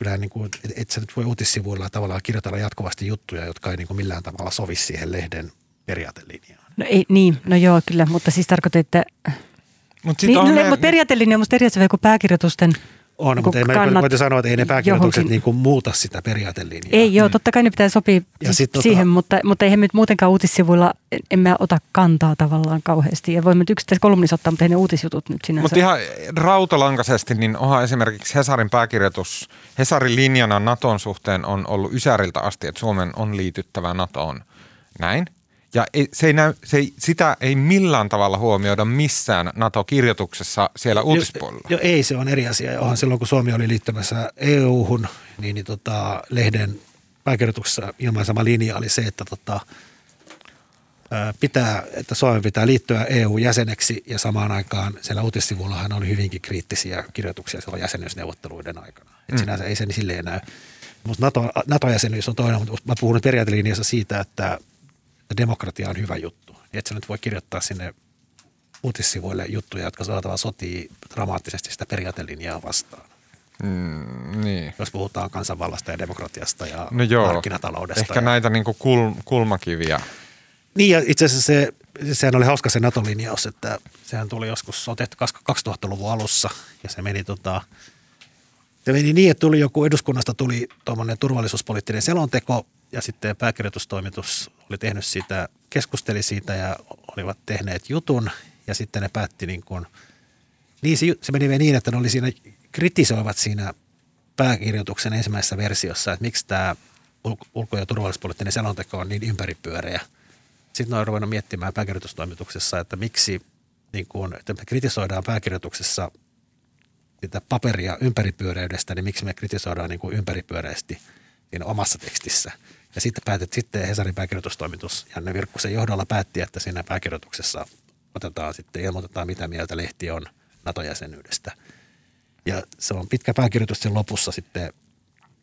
kyllähän niin kuin, et, et sä nyt voi uutissivuilla tavallaan kirjoitella jatkuvasti juttuja, jotka ei niin kuin millään tavalla sovi siihen lehden periaatelinjaan. No ei, niin, no joo kyllä, mutta siis tarkoitan, että... Mut Niin, on no, ne- mutta periaatelinja on musta eri asia kuin pääkirjoitusten... On, mutta ei mä kannat voitin sanoa, että ei ne pääkirjoitukset johonkin. niin kuin muuta sitä periaatelinjaa. Ei joo, totta kai ne pitää sopia Ja sit tota- siihen, mutta, mutta eihän nyt muutenkaan uutissivuilla, en mä ota kantaa tavallaan kauheasti. Ja voimme nyt yksittäisessä kolumnissa ottaa, mutta ei ne uutisjutut nyt sinänsä. Mutta ihan rautalankaisesti, niin onhan esimerkiksi Hesarin pääkirjoitus, Hesarin linjana Naton suhteen on ollut Ysäriltä asti, että Suomen on liityttävä NATOon. Näin. Ja ei, se ei näy, se ei, sitä ei millään tavalla huomioida missään NATO-kirjoituksessa siellä uutispuolella. Jo, jo, ei, se on eri asia. Onhan silloin, kun Suomi oli liittymässä EU-hun, niin, niin tota, lehden pääkirjoituksessa ilmaisema linja oli se, että tota, ää, pitää, että Suomen pitää liittyä EU-jäseneksi ja samaan aikaan siellä uutissivullahan oli hyvinkin kriittisiä kirjoituksia silloin jäsenyysneuvotteluiden aikana. Et Mm. sinänsä ei se niin silleen näy. Mutta NATO, NATO-jäsenyys on toinen, mutta mä puhun nyt periaatelinjassa siitä, että demokratia on hyvä juttu. Niin Et sä nyt voi kirjoittaa sinne uutissivuille juttuja, jotka saatava sotii dramaattisesti sitä periaatelinjaa vastaan. Mm, niin. Jos puhutaan kansanvallasta ja demokratiasta ja No joo, markkinataloudesta. ehkä ja... näitä niinku kul, kulmakiviä. Niin ja itse asiassa se, sehän oli hauska se NATO-linjaus, että sehän tuli joskus, se on tehty 2000-luvun alussa ja se meni tota, se meni niin, että tuli joku, eduskunnasta tuli tuommoinen turvallisuuspoliittinen selonteko ja sitten pääkirjoitustoimitus oli tehnyt siitä, keskusteli siitä ja olivat tehneet jutun ja sitten ne päätti niin kuin, niin se, se meni niin, että ne oli siinä kritisoivat siinä pääkirjoituksen ensimmäisessä versiossa, että miksi tämä ulko- ja turvallisuuspoliittinen selonteko on niin ympäripyöreä. Sitten on ruvennut miettimään pääkirjoitustoimituksessa, että miksi niin kun, että me kritisoidaan pääkirjoituksessa sitä paperia ympäripyöreydestä, niin miksi me kritisoidaan niin kuin ympäripyöreästi siinä omassa tekstissä. Ja sitten päätet, sitten Hesarin pääkirjoitustoimitus Janne Virkkusen johdolla päätti, että siinä pääkirjoituksessa otetaan sitten, ilmoitetaan mitä mieltä lehti on NATO-jäsenyydestä. Ja se on pitkä pääkirjoitus sen lopussa sitten,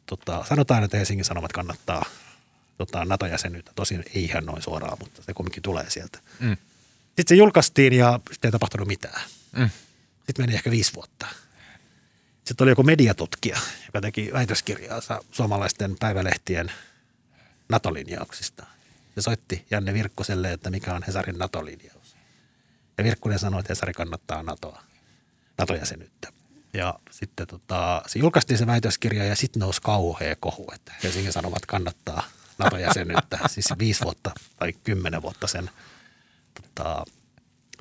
tota, sanotaan, että Helsingin Sanomat kannattaa tota, NATO-jäsenyyttä. Tosin ei ihan noin suoraan, mutta se kumminkin tulee sieltä. Mm. Sitten se julkaistiin ja sitten ei tapahtunut mitään. Mm. Sitten meni ehkä viisi vuotta. Sitten oli joku mediatutkija, joka teki väitöskirjaa suomalaisten päivälehtien NATO-linjauksista. Se soitti Janne Virkkoselle, että mikä on Hesarin NATO-linjaus. Ja Virkkunen sanoi, että Hesari kannattaa NATOa, NATO-jäsenyyttä. Ja sitten tota, se julkaistiin se väitöskirja ja sitten nousi kauhea kohu, että Helsingin Sanomat kannattaa NATO-jäsenyyttä. siis viisi vuotta tai kymmenen vuotta sen tota,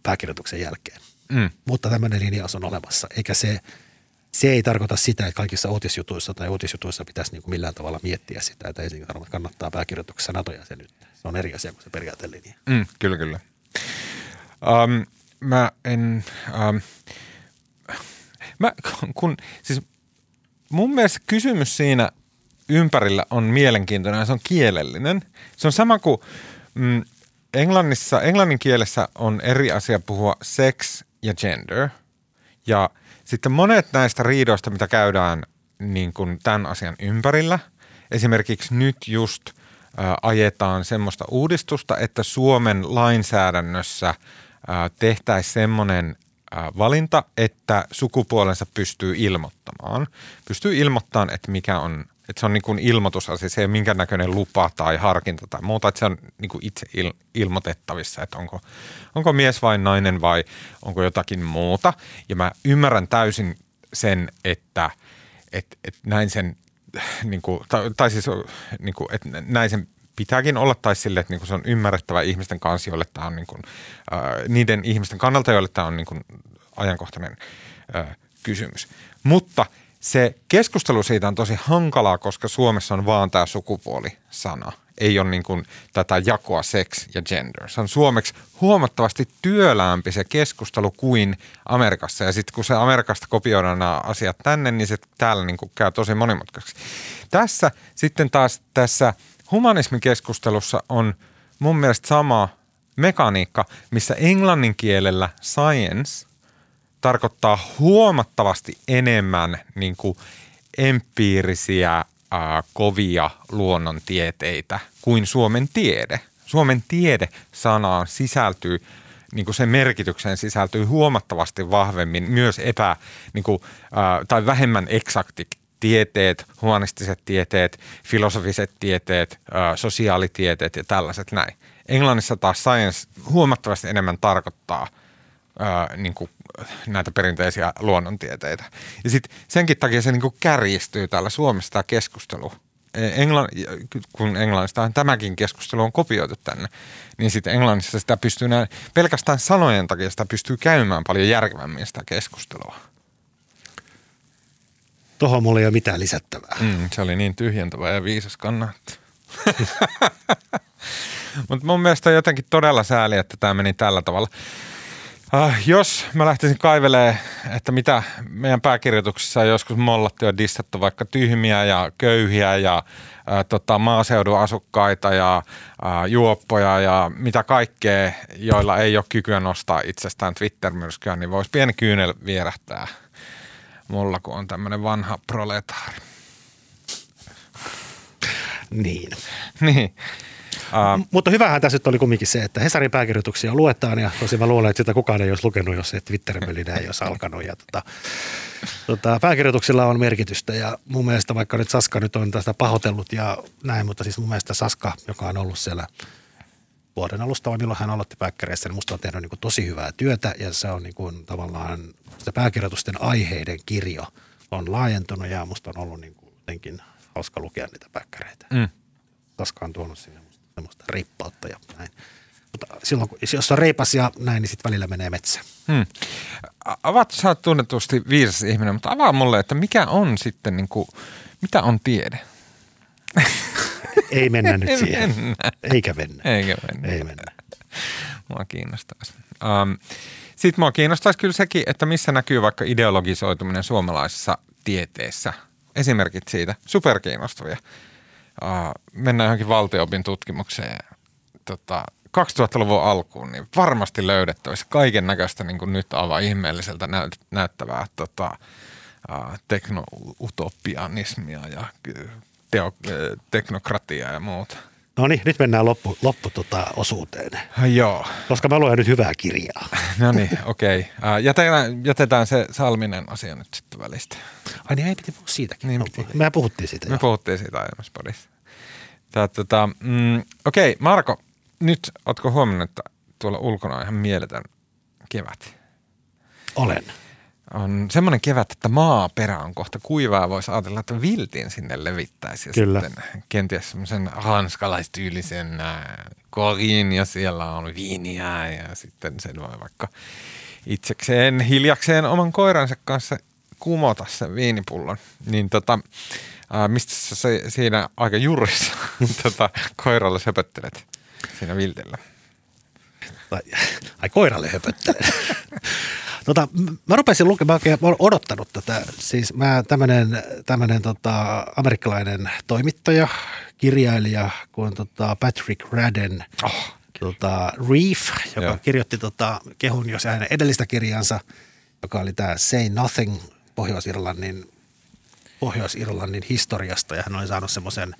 pääkirjoituksen jälkeen. Mm. Mutta tämmöinen linjaus on olemassa, eikä se, se ei tarkoita sitä, että kaikissa uutisjutuissa tai uutisjutuissa pitäisi niin kuin millään tavalla miettiä sitä, että Helsingin Sanomat kannattaa pääkirjoituksessa NATO-jäsenyyttä. Se on eri asia kuin se periaatelinja. Mm, kyllä, kyllä. Um, mä en... Um, mä, kun, siis mun mielestä kysymys siinä ympärillä on mielenkiintoinen ja se on kielellinen. Se on sama kuin mm, Englannissa, englannin kielessä on eri asia puhua sex ja gender. Ja sitten monet näistä riidoista, mitä käydään niin kuin tämän asian ympärillä, esimerkiksi nyt just ajetaan semmoista uudistusta, että Suomen lainsäädännössä – tehtäisiin semmoinen valinta, että sukupuolensa pystyy ilmoittamaan. Pystyy ilmoittamaan, että mikä on, että se on niin kuin ilmoitusasia, se ei ole minkä näköinen lupa tai harkinta tai muuta, että se on niin kuin itse il, ilmoitettavissa, että onko, onko mies vai nainen vai onko jotakin muuta. Ja mä ymmärrän täysin sen, että, että, että näin sen niin kuin, tai, tai siis niin kuin, että näin sen pitääkin olla, tai sille, että niinku se on ymmärrettävä ihmisten kanssa, joille tämä on niinku, äh, niiden ihmisten kannalta, joille tämä on niinku ajankohtainen äh, kysymys. Mutta se keskustelu siitä on tosi hankalaa, koska Suomessa on vaan tämä sukupuolisana. Ei ole niin kuin tätä jakoa sex ja gender. Se on suomeksi huomattavasti työläämpi se keskustelu kuin Amerikassa. Ja sitten kun se Amerikasta kopioidaan nämä asiat tänne, niin se täällä niin kuin käy tosi monimutkaiseksi. Tässä sitten taas tässä – humanismikeskustelussa on mun mielestä sama mekaniikka, missä englannin kielellä science tarkoittaa huomattavasti enemmän niin kuin empiirisiä ää, kovia luonnontieteitä kuin suomen tiede. Suomen tiede-sanaan sisältyy niin kuin sen merkitykseen sisältyy huomattavasti vahvemmin myös epä, niin kuin, ää, tai vähemmän eksakti, tieteet, humanistiset tieteet, filosofiset tieteet, sosiaalitieteet ja tällaiset näin. Englannissa taas science huomattavasti enemmän tarkoittaa ää, niin kuin näitä perinteisiä luonnontieteitä. Ja sitten senkin takia se niin kuin kärjistyy täällä Suomessa tämä keskustelu. E, Englann, kun Englannista tämäkin keskustelu on kopioitu tänne, niin sitten Englannissa sitä pystyy näin, pelkästään sanojen takia sitä pystyy käymään paljon järkevämmin sitä keskustelua. Tuohon mulla ei ole mitään lisättävää. Mm, se oli niin tyhjentävä ja viisas kannatti. Mutta mun mielestä on jotenkin todella sääli, että tämä meni tällä tavalla. Uh, jos mä lähtisin kaivelee, että mitä meidän pääkirjoituksissa on joskus mollattu ja distattu vaikka tyhmiä ja köyhiä ja uh, tota, maaseudun asukkaita ja uh, juoppoja ja mitä kaikkea, joilla ei ole kykyä nostaa itsestään Twitter-myrskyä, niin voisi pieni kyynel vierähtää – mulla, kun on tämmöinen vanha proletaari. Niin. niin. Uh, Mutta hyvähän tässä nyt oli kumminkin se, että Hesarin pääkirjoituksia luetaan ja tosi mä luulen, että sitä kukaan ei olisi lukenut, jos se twitter ei olisi alkanut. Ja tota, tota, pääkirjoituksilla on merkitystä ja mun mielestä vaikka nyt Saska nyt on tästä pahoitellut ja näin, mutta siis mun mielestä Saska, joka on ollut siellä vuoden alusta, vai milloin hän aloitti pääkkäreissä, niin musta on tehnyt niin kuin tosi hyvää työtä ja se on niin kuin tavallaan sitä pääkirjoitusten aiheiden kirjo on laajentunut ja musta on ollut niin kuin jotenkin hauska lukea niitä päkkäreitä. Mm. Taska on tuonut sinne semmoista rippautta ja näin. Mutta silloin, kun- jos on reipas ja näin, niin sitten välillä menee metsä. Hmm. Avaat, sä oot tunnetusti viisas ihminen, mutta avaa mulle, että mikä on sitten, niin kuin, mitä on tiede? Ei mennä nyt siihen. mennä. Eikä mennä. Eikä mennä. Ei mennä. Mua kiinnostaisi. Um, Sitten mua kiinnostaisi kyllä sekin, että missä näkyy vaikka ideologisoituminen suomalaisessa tieteessä. Esimerkit siitä, superkiinnostavia. Uh, mennään johonkin valtioopin tutkimukseen tota, 2000-luvun alkuun, niin varmasti löydettävissä kaiken näköistä niin nyt aivan ihmeelliseltä näyt- näyttävää tota, uh, teknoutopianismia ja teo, äh, teknokratiaa ja muuta. No niin, nyt mennään loppu, loppu tota osuuteen. Joo. Koska mä luen nyt hyvää kirjaa. No niin, okei. Okay. Jätetään, jätetään se Salminen asia nyt sitten välistä. Ai niin, ei piti puhua siitäkin. Niin, piti. Me puhuttiin siitä Me jo. puhuttiin siitä aiemmassa podissa. Tää, tota, mm, okei, okay, Marko, nyt ootko huomannut, että tuolla ulkona on ihan mieletön kevät? Olen. On semmoinen kevät, että maaperä on kohta kuivaa. Voisi ajatella, että viltin sinne levittäisi. Ja Kyllä. sitten kenties semmoisen ranskalaistyylisen äh, korin ja siellä on viiniä ja sitten sen voi vaikka itsekseen hiljakseen oman koiransa kanssa kumota sen viinipullon. Niin tota, äh, mistä sä se, siinä aika jurissa tota, koiralla söpöttelet siinä viltillä? Ai, ai koiralle höpöttelen. tota, mä rupesin lukemaan, mä olen odottanut tätä. Siis mä tämmönen, tämmönen tota, amerikkalainen toimittaja, kirjailija kuin tota Patrick Radden, Oh, tota, Reef, joka Joo. kirjoitti tota, kehun jos hänen edellistä kirjansa, joka oli tämä Say Nothing Pohjois-Irlannin, Pohjois-Irlannin historiasta ja hän oli saanut semmoisen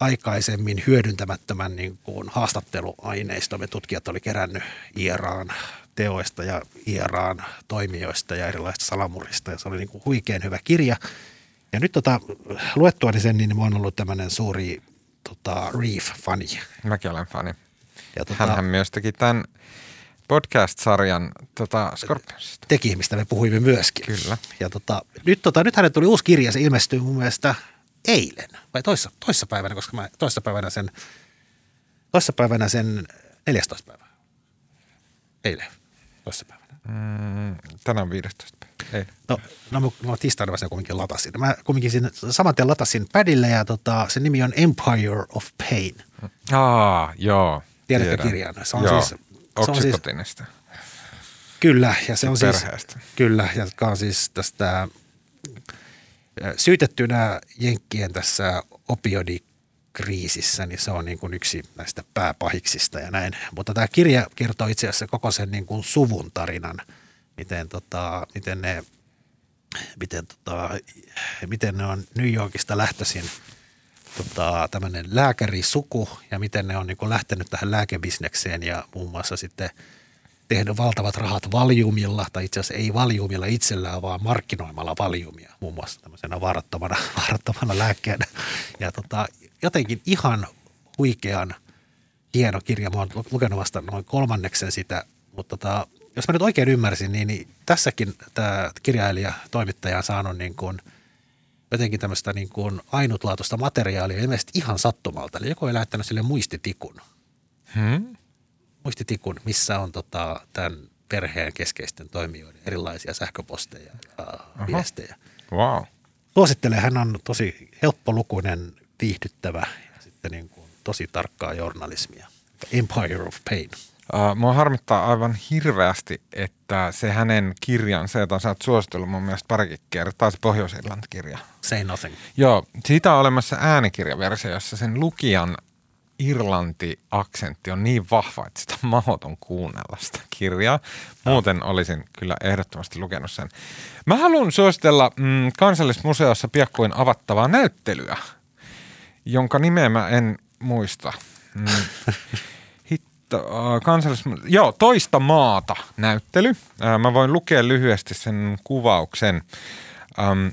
aikaisemmin hyödyntämättömän niin kuin haastatteluaineiston. Me tutkijat oli kerännyt IRAan teoista ja IRAan toimijoista ja erilaisista salamurista ja se oli niin kuin huikean hyvä kirja. Ja nyt tota, luettuani sen, niin mä oon ollut tämmöinen suuri tota, Reef-fani. mäkin olen fani. Ja tota, Hänhän myös teki tämän podcast-sarjan tota, Scorpionsista. teki, mistä me puhuimme myöskin. Kyllä. Ja tota, nyt, tota, nyt tuli uusi kirja, se ilmestyi mun mielestä eilen, vai toissa, toissapäivänä, koska mä toissapäivänä sen, toissapäivänä sen 14. päivä. Eilen, toissapäivänä. Mm, tänään on 15. päivä. Ei. No, no mä, mä tiistaina mä sen kumminkin latasin. Mä kumminkin sinne, saman tien latasin padille ja tota, sen nimi on Empire of Pain. Aa, joo. Tiedätkö tiedän. kirjan? Se on joo. siis- se on siis- Oxycotinista. Kyllä, ja se on siis, Perheestä. kyllä, ja joka on siis tästä syytettynä Jenkkien tässä opioidikriisissä, niin se on niin kuin yksi näistä pääpahiksista ja näin. Mutta tämä kirja kertoo itse asiassa koko sen niin kuin suvun tarinan, miten, tota, miten ne miten, tota, miten ne on New Yorkista lähtöisin tota, tämmöinen lääkärisuku ja miten ne on niin kuin lähtenyt tähän lääkebisnekseen ja muun muassa sitten tehnyt valtavat rahat valjumilla, tai itse asiassa ei valjumilla itsellään, vaan markkinoimalla valjumia, muun muassa tämmöisenä vaarattomana, vaarattomana lääkkeenä. Ja tota, jotenkin ihan huikean hieno kirja. Mä oon lu- lukenut vasta noin kolmanneksen sitä, mutta tota, jos mä nyt oikein ymmärsin, niin, niin tässäkin tämä kirjailija, toimittaja on saanut niin kuin jotenkin tämmöistä niin kuin ainutlaatuista materiaalia ilmeisesti ihan sattumalta. Eli joku ei lähettänyt sille muistitikun Hmm? Muistitikun, missä on tota, tämän perheen keskeisten toimijoiden erilaisia sähköposteja ja viestejä. Wow. Suosittelen, hän on tosi helppolukuinen, viihdyttävä ja sitten niin kuin tosi tarkkaa journalismia. Empire of Pain. Uh, mua harmittaa aivan hirveästi, että se hänen kirjansa, jota sä oot suositellut mun mielestä parikin kertaa, se Pohjois-Irlanti-kirja. Say nothing. Joo, siitä on olemassa äänikirjaversio, jossa sen lukijan Irlanti-aksentti on niin vahva, että sitä on mahdoton kuunnella sitä kirjaa. Muuten olisin kyllä ehdottomasti lukenut sen. Mä haluan suositella mm, kansallismuseossa piakkoin avattavaa näyttelyä, jonka nimeä mä en muista. Mm. Hitto, äh, kansallis... Joo, toista maata näyttely. Äh, mä voin lukea lyhyesti sen kuvauksen. Ähm,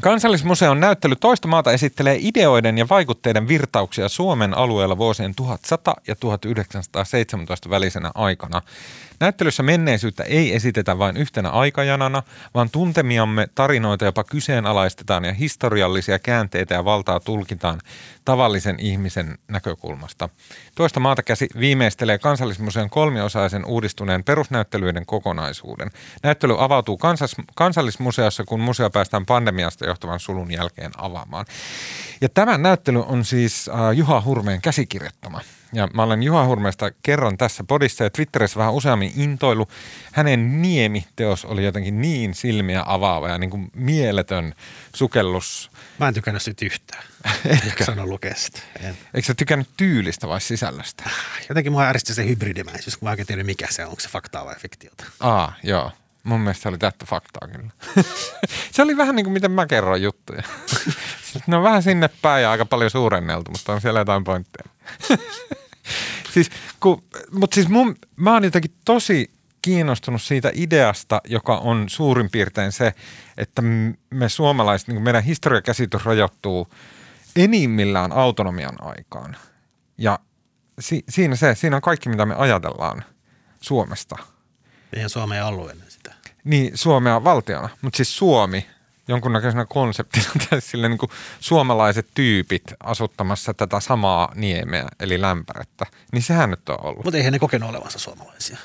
Kansallismuseon näyttely Toista maata esittelee ideoiden ja vaikutteiden virtauksia Suomen alueella vuosien 1100 ja 1917 välisenä aikana. Näyttelyssä menneisyyttä ei esitetä vain yhtenä aikajanana, vaan tuntemiamme tarinoita jopa kyseenalaistetaan ja historiallisia käänteitä ja valtaa tulkitaan tavallisen ihmisen näkökulmasta. Toista maata käsi viimeistelee Kansallismuseon kolmiosaisen uudistuneen perusnäyttelyiden kokonaisuuden. Näyttely avautuu kansas, Kansallismuseossa, kun museo päästään pandemiasta johtuvan sulun jälkeen avaamaan. Ja tämä näyttely on siis äh, Juha Hurmeen käsikirjoittama. Ja mä olen Juha Hurmeesta kerran tässä podissa ja Twitterissä vähän useammin intoilu. Hänen Niemi-teos oli jotenkin niin silmiä avaava ja niin kuin mieletön sukellus. Mä en tykännyt siitä yhtään. Etkö? Sano lukea sitä. En. Eikö sä tykännyt tyylistä vai sisällöstä? Jotenkin mua ärsytti se hybridimäisyys, kun mä oikein tiedän mikä se on, onko se faktaa vai fiktiota. Aa, joo. Mun mielestä se oli täyttä faktaa kyllä. se oli vähän niin kuin miten mä kerron juttuja. ne on vähän sinne päin ja aika paljon suurenneltu, mutta on siellä jotain pointteja. siis, kun, mutta siis mun, mä oon jotenkin tosi kiinnostunut siitä ideasta, joka on suurin piirtein se, että me suomalaiset, niin meidän historiakäsitys rajoittuu enimmillään autonomian aikaan. Ja si, siinä se, siinä on kaikki, mitä me ajatellaan Suomesta. Eihän Suomea ollut ennen sitä. Niin, Suomea valtiona, mutta siis Suomi jonkunnäköisenä konseptina tai sille niin kuin suomalaiset tyypit asuttamassa tätä samaa niemeä, eli lämpärettä, niin sehän nyt on ollut. Mutta eihän ne kokenut olevansa suomalaisia.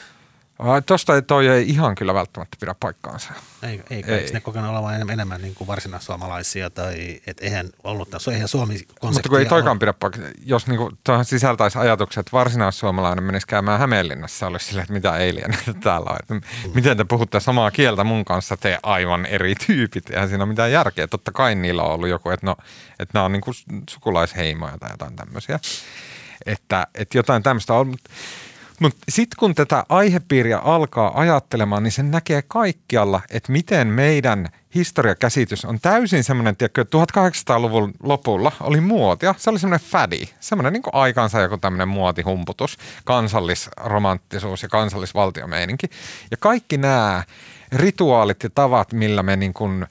Tuosta toi ei ihan kyllä välttämättä pidä paikkaansa. Ei, ei, ei. ne kokenut olevan enemmän, enemmän niin kuin varsinaissuomalaisia tai et eihän ollut, eihän Suomi Mutta kun ei toikaan pidä paikkaansa, jos niin kuin, sisältäisi ajatukset, että varsinaissuomalainen menisi käymään Hämeenlinnassa, olisi silleen, että mitä eilien täällä on. Että mm. Miten te puhutte samaa kieltä mun kanssa, te aivan eri tyypit, eihän siinä ole mitään järkeä. Totta kai niillä on ollut joku, että, no, että nämä on niin kuin sukulaisheimoja tai jotain tämmöisiä. Että, että jotain tämmöistä on, mutta mutta sitten kun tätä aihepiiriä alkaa ajattelemaan, niin sen näkee kaikkialla, että miten meidän historiakäsitys on täysin semmoinen, että 1800-luvun lopulla oli muotia. Se oli semmoinen fädi, semmoinen niin aikansa joku tämmöinen muotihumputus, kansallisromanttisuus ja kansallisvaltiomeininki. Ja kaikki nämä rituaalit ja tavat, millä me niin kuin,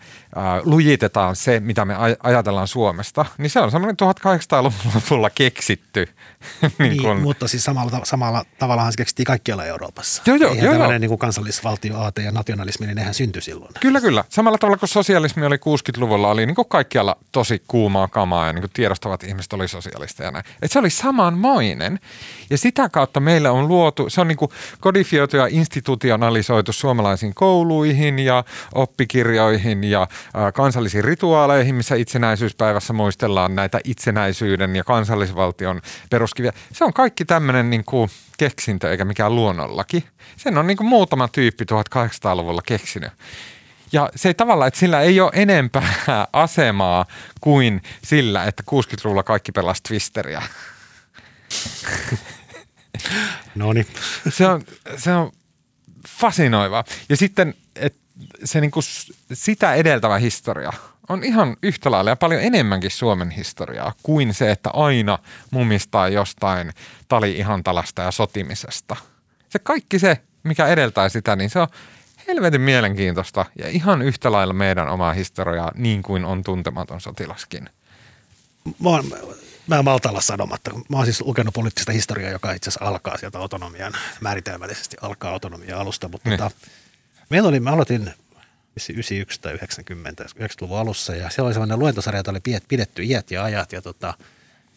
lujitetaan se, mitä me ajatellaan Suomesta, niin se on semmoinen 1800-luvulla keksitty. niin, niin mutta siis samalla, samalla tavallaan se keksittiin kaikkialla Euroopassa. Joo, joo, Eihän joo, tällainen joo. Niin kuin kansallisvaltio, aate ja nationalismi, niin nehän syntyi silloin. Kyllä, kyllä. Samalla tavalla kuin sosialismi oli 60-luvulla, oli niin kuin kaikkialla tosi kuumaa kamaa ja niin kuin tiedostavat ihmiset oli sosialisteja. Näin. Et se oli samanmoinen. Ja sitä kautta meillä on luotu, se on niin kuin kodifioitu ja institutionalisoitu suomalaisiin kouluihin ja oppikirjoihin ja kansallisiin rituaaleihin, missä itsenäisyyspäivässä muistellaan näitä itsenäisyyden ja kansallisvaltion peruskiviä. Se on kaikki tämmöinen niin kuin keksintö eikä mikään luonnollaki. Sen on niin kuin muutama tyyppi 1800-luvulla keksinyt. Ja se ei tavallaan, että sillä ei ole enempää asemaa kuin sillä, että 60-luvulla kaikki pelasi Twisteriä. No niin. Se on, se on fasinoivaa. Ja sitten, että se niinku sitä edeltävä historia on ihan yhtä lailla ja paljon enemmänkin Suomen historiaa kuin se, että aina mumistaa jostain tali-ihantalasta ja sotimisesta. Se kaikki se, mikä edeltää sitä, niin se on helvetin mielenkiintoista ja ihan yhtä lailla meidän omaa historiaa niin kuin on tuntematon sotilaskin. Mä oon, mä en malta olla sanomatta. Mä oon siis lukenut poliittista historiaa, joka itse asiassa alkaa sieltä autonomian, määritelmällisesti alkaa autonomian alusta, mutta Niin. tota, meillä oli, mä aloitin 91 tai 90, 90-luvun alussa ja siellä oli sellainen luentosarja, jota oli pidetty iät ja ajat ja tota,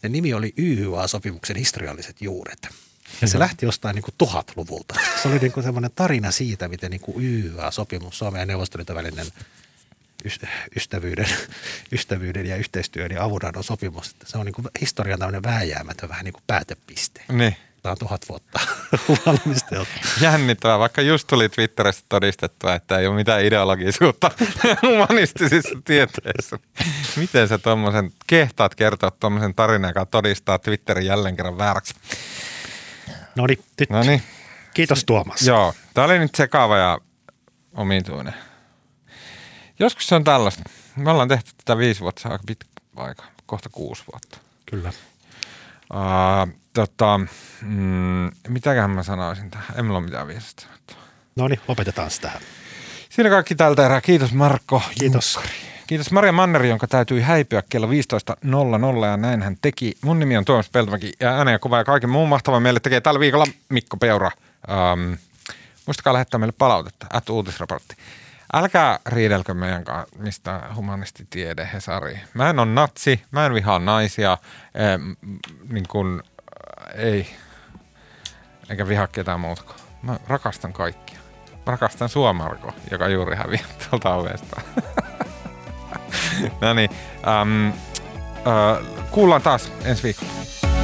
sen nimi oli YHA-sopimuksen historialliset juuret. Ja se lähti jostain niin kuin tuhatluvulta. Se oli niin kuin semmoinen tarina siitä, miten niin kuin YHA-sopimus, Suomen ja Neuvostoliiton välinen ys- ystävyyden, ystävyyden ja yhteistyön ja avunannon sopimus. Se on niin kuin historian tämmöinen vääjäämätön vähän niin kuin päätepiste. Niin. Tämä on tuhat vuotta valmisteltu. Jännittävää, vaikka just tuli Twitteristä todistettua, että ei ole mitään ideologisuutta humanistisissa tieteissä. Miten sä tuommoisen kehtaat kertoa tuommoisen tarinan, joka todistaa Twitterin jälleen kerran vääräksi? No niin, nyt. No niin, Kiitos Tuomas. joo. Tämä oli nyt sekaava ja omituinen. Joskus se on tällaista. Me ollaan tehty tätä viisi vuotta, se on aika pitkä aika, kohta kuusi vuotta. Kyllä. Uh, tota, mm, mitäköhän mä sanoisin tähän? En mulla ole mitään viisasta. No niin, lopetetaan sitä tähän. Siinä kaikki tältä erää. Kiitos Markko. Kiitos. Junkkari. Kiitos Maria Manneri, jonka täytyi häipyä kello 15.00 ja näin hän teki. Mun nimi on Tuomas Peltomäki ja äänen ja kuva ja kaiken muun mahtavan meille tekee tällä viikolla Mikko Peura. Ähm, Muistakaa lähettää meille palautetta, at uutisraportti. Älkää riidelkö meidän kanssa mistä humanisti tiede Hesari. Mä en ole natsi, mä en vihaa naisia, ee, niin kun, ei, eikä vihaa ketään muuta. Mä rakastan kaikkia. Mä rakastan sua, Marko, joka juuri häviää tuolta ovesta. no niin, ähm, äh, kuullaan taas ensi viikolla.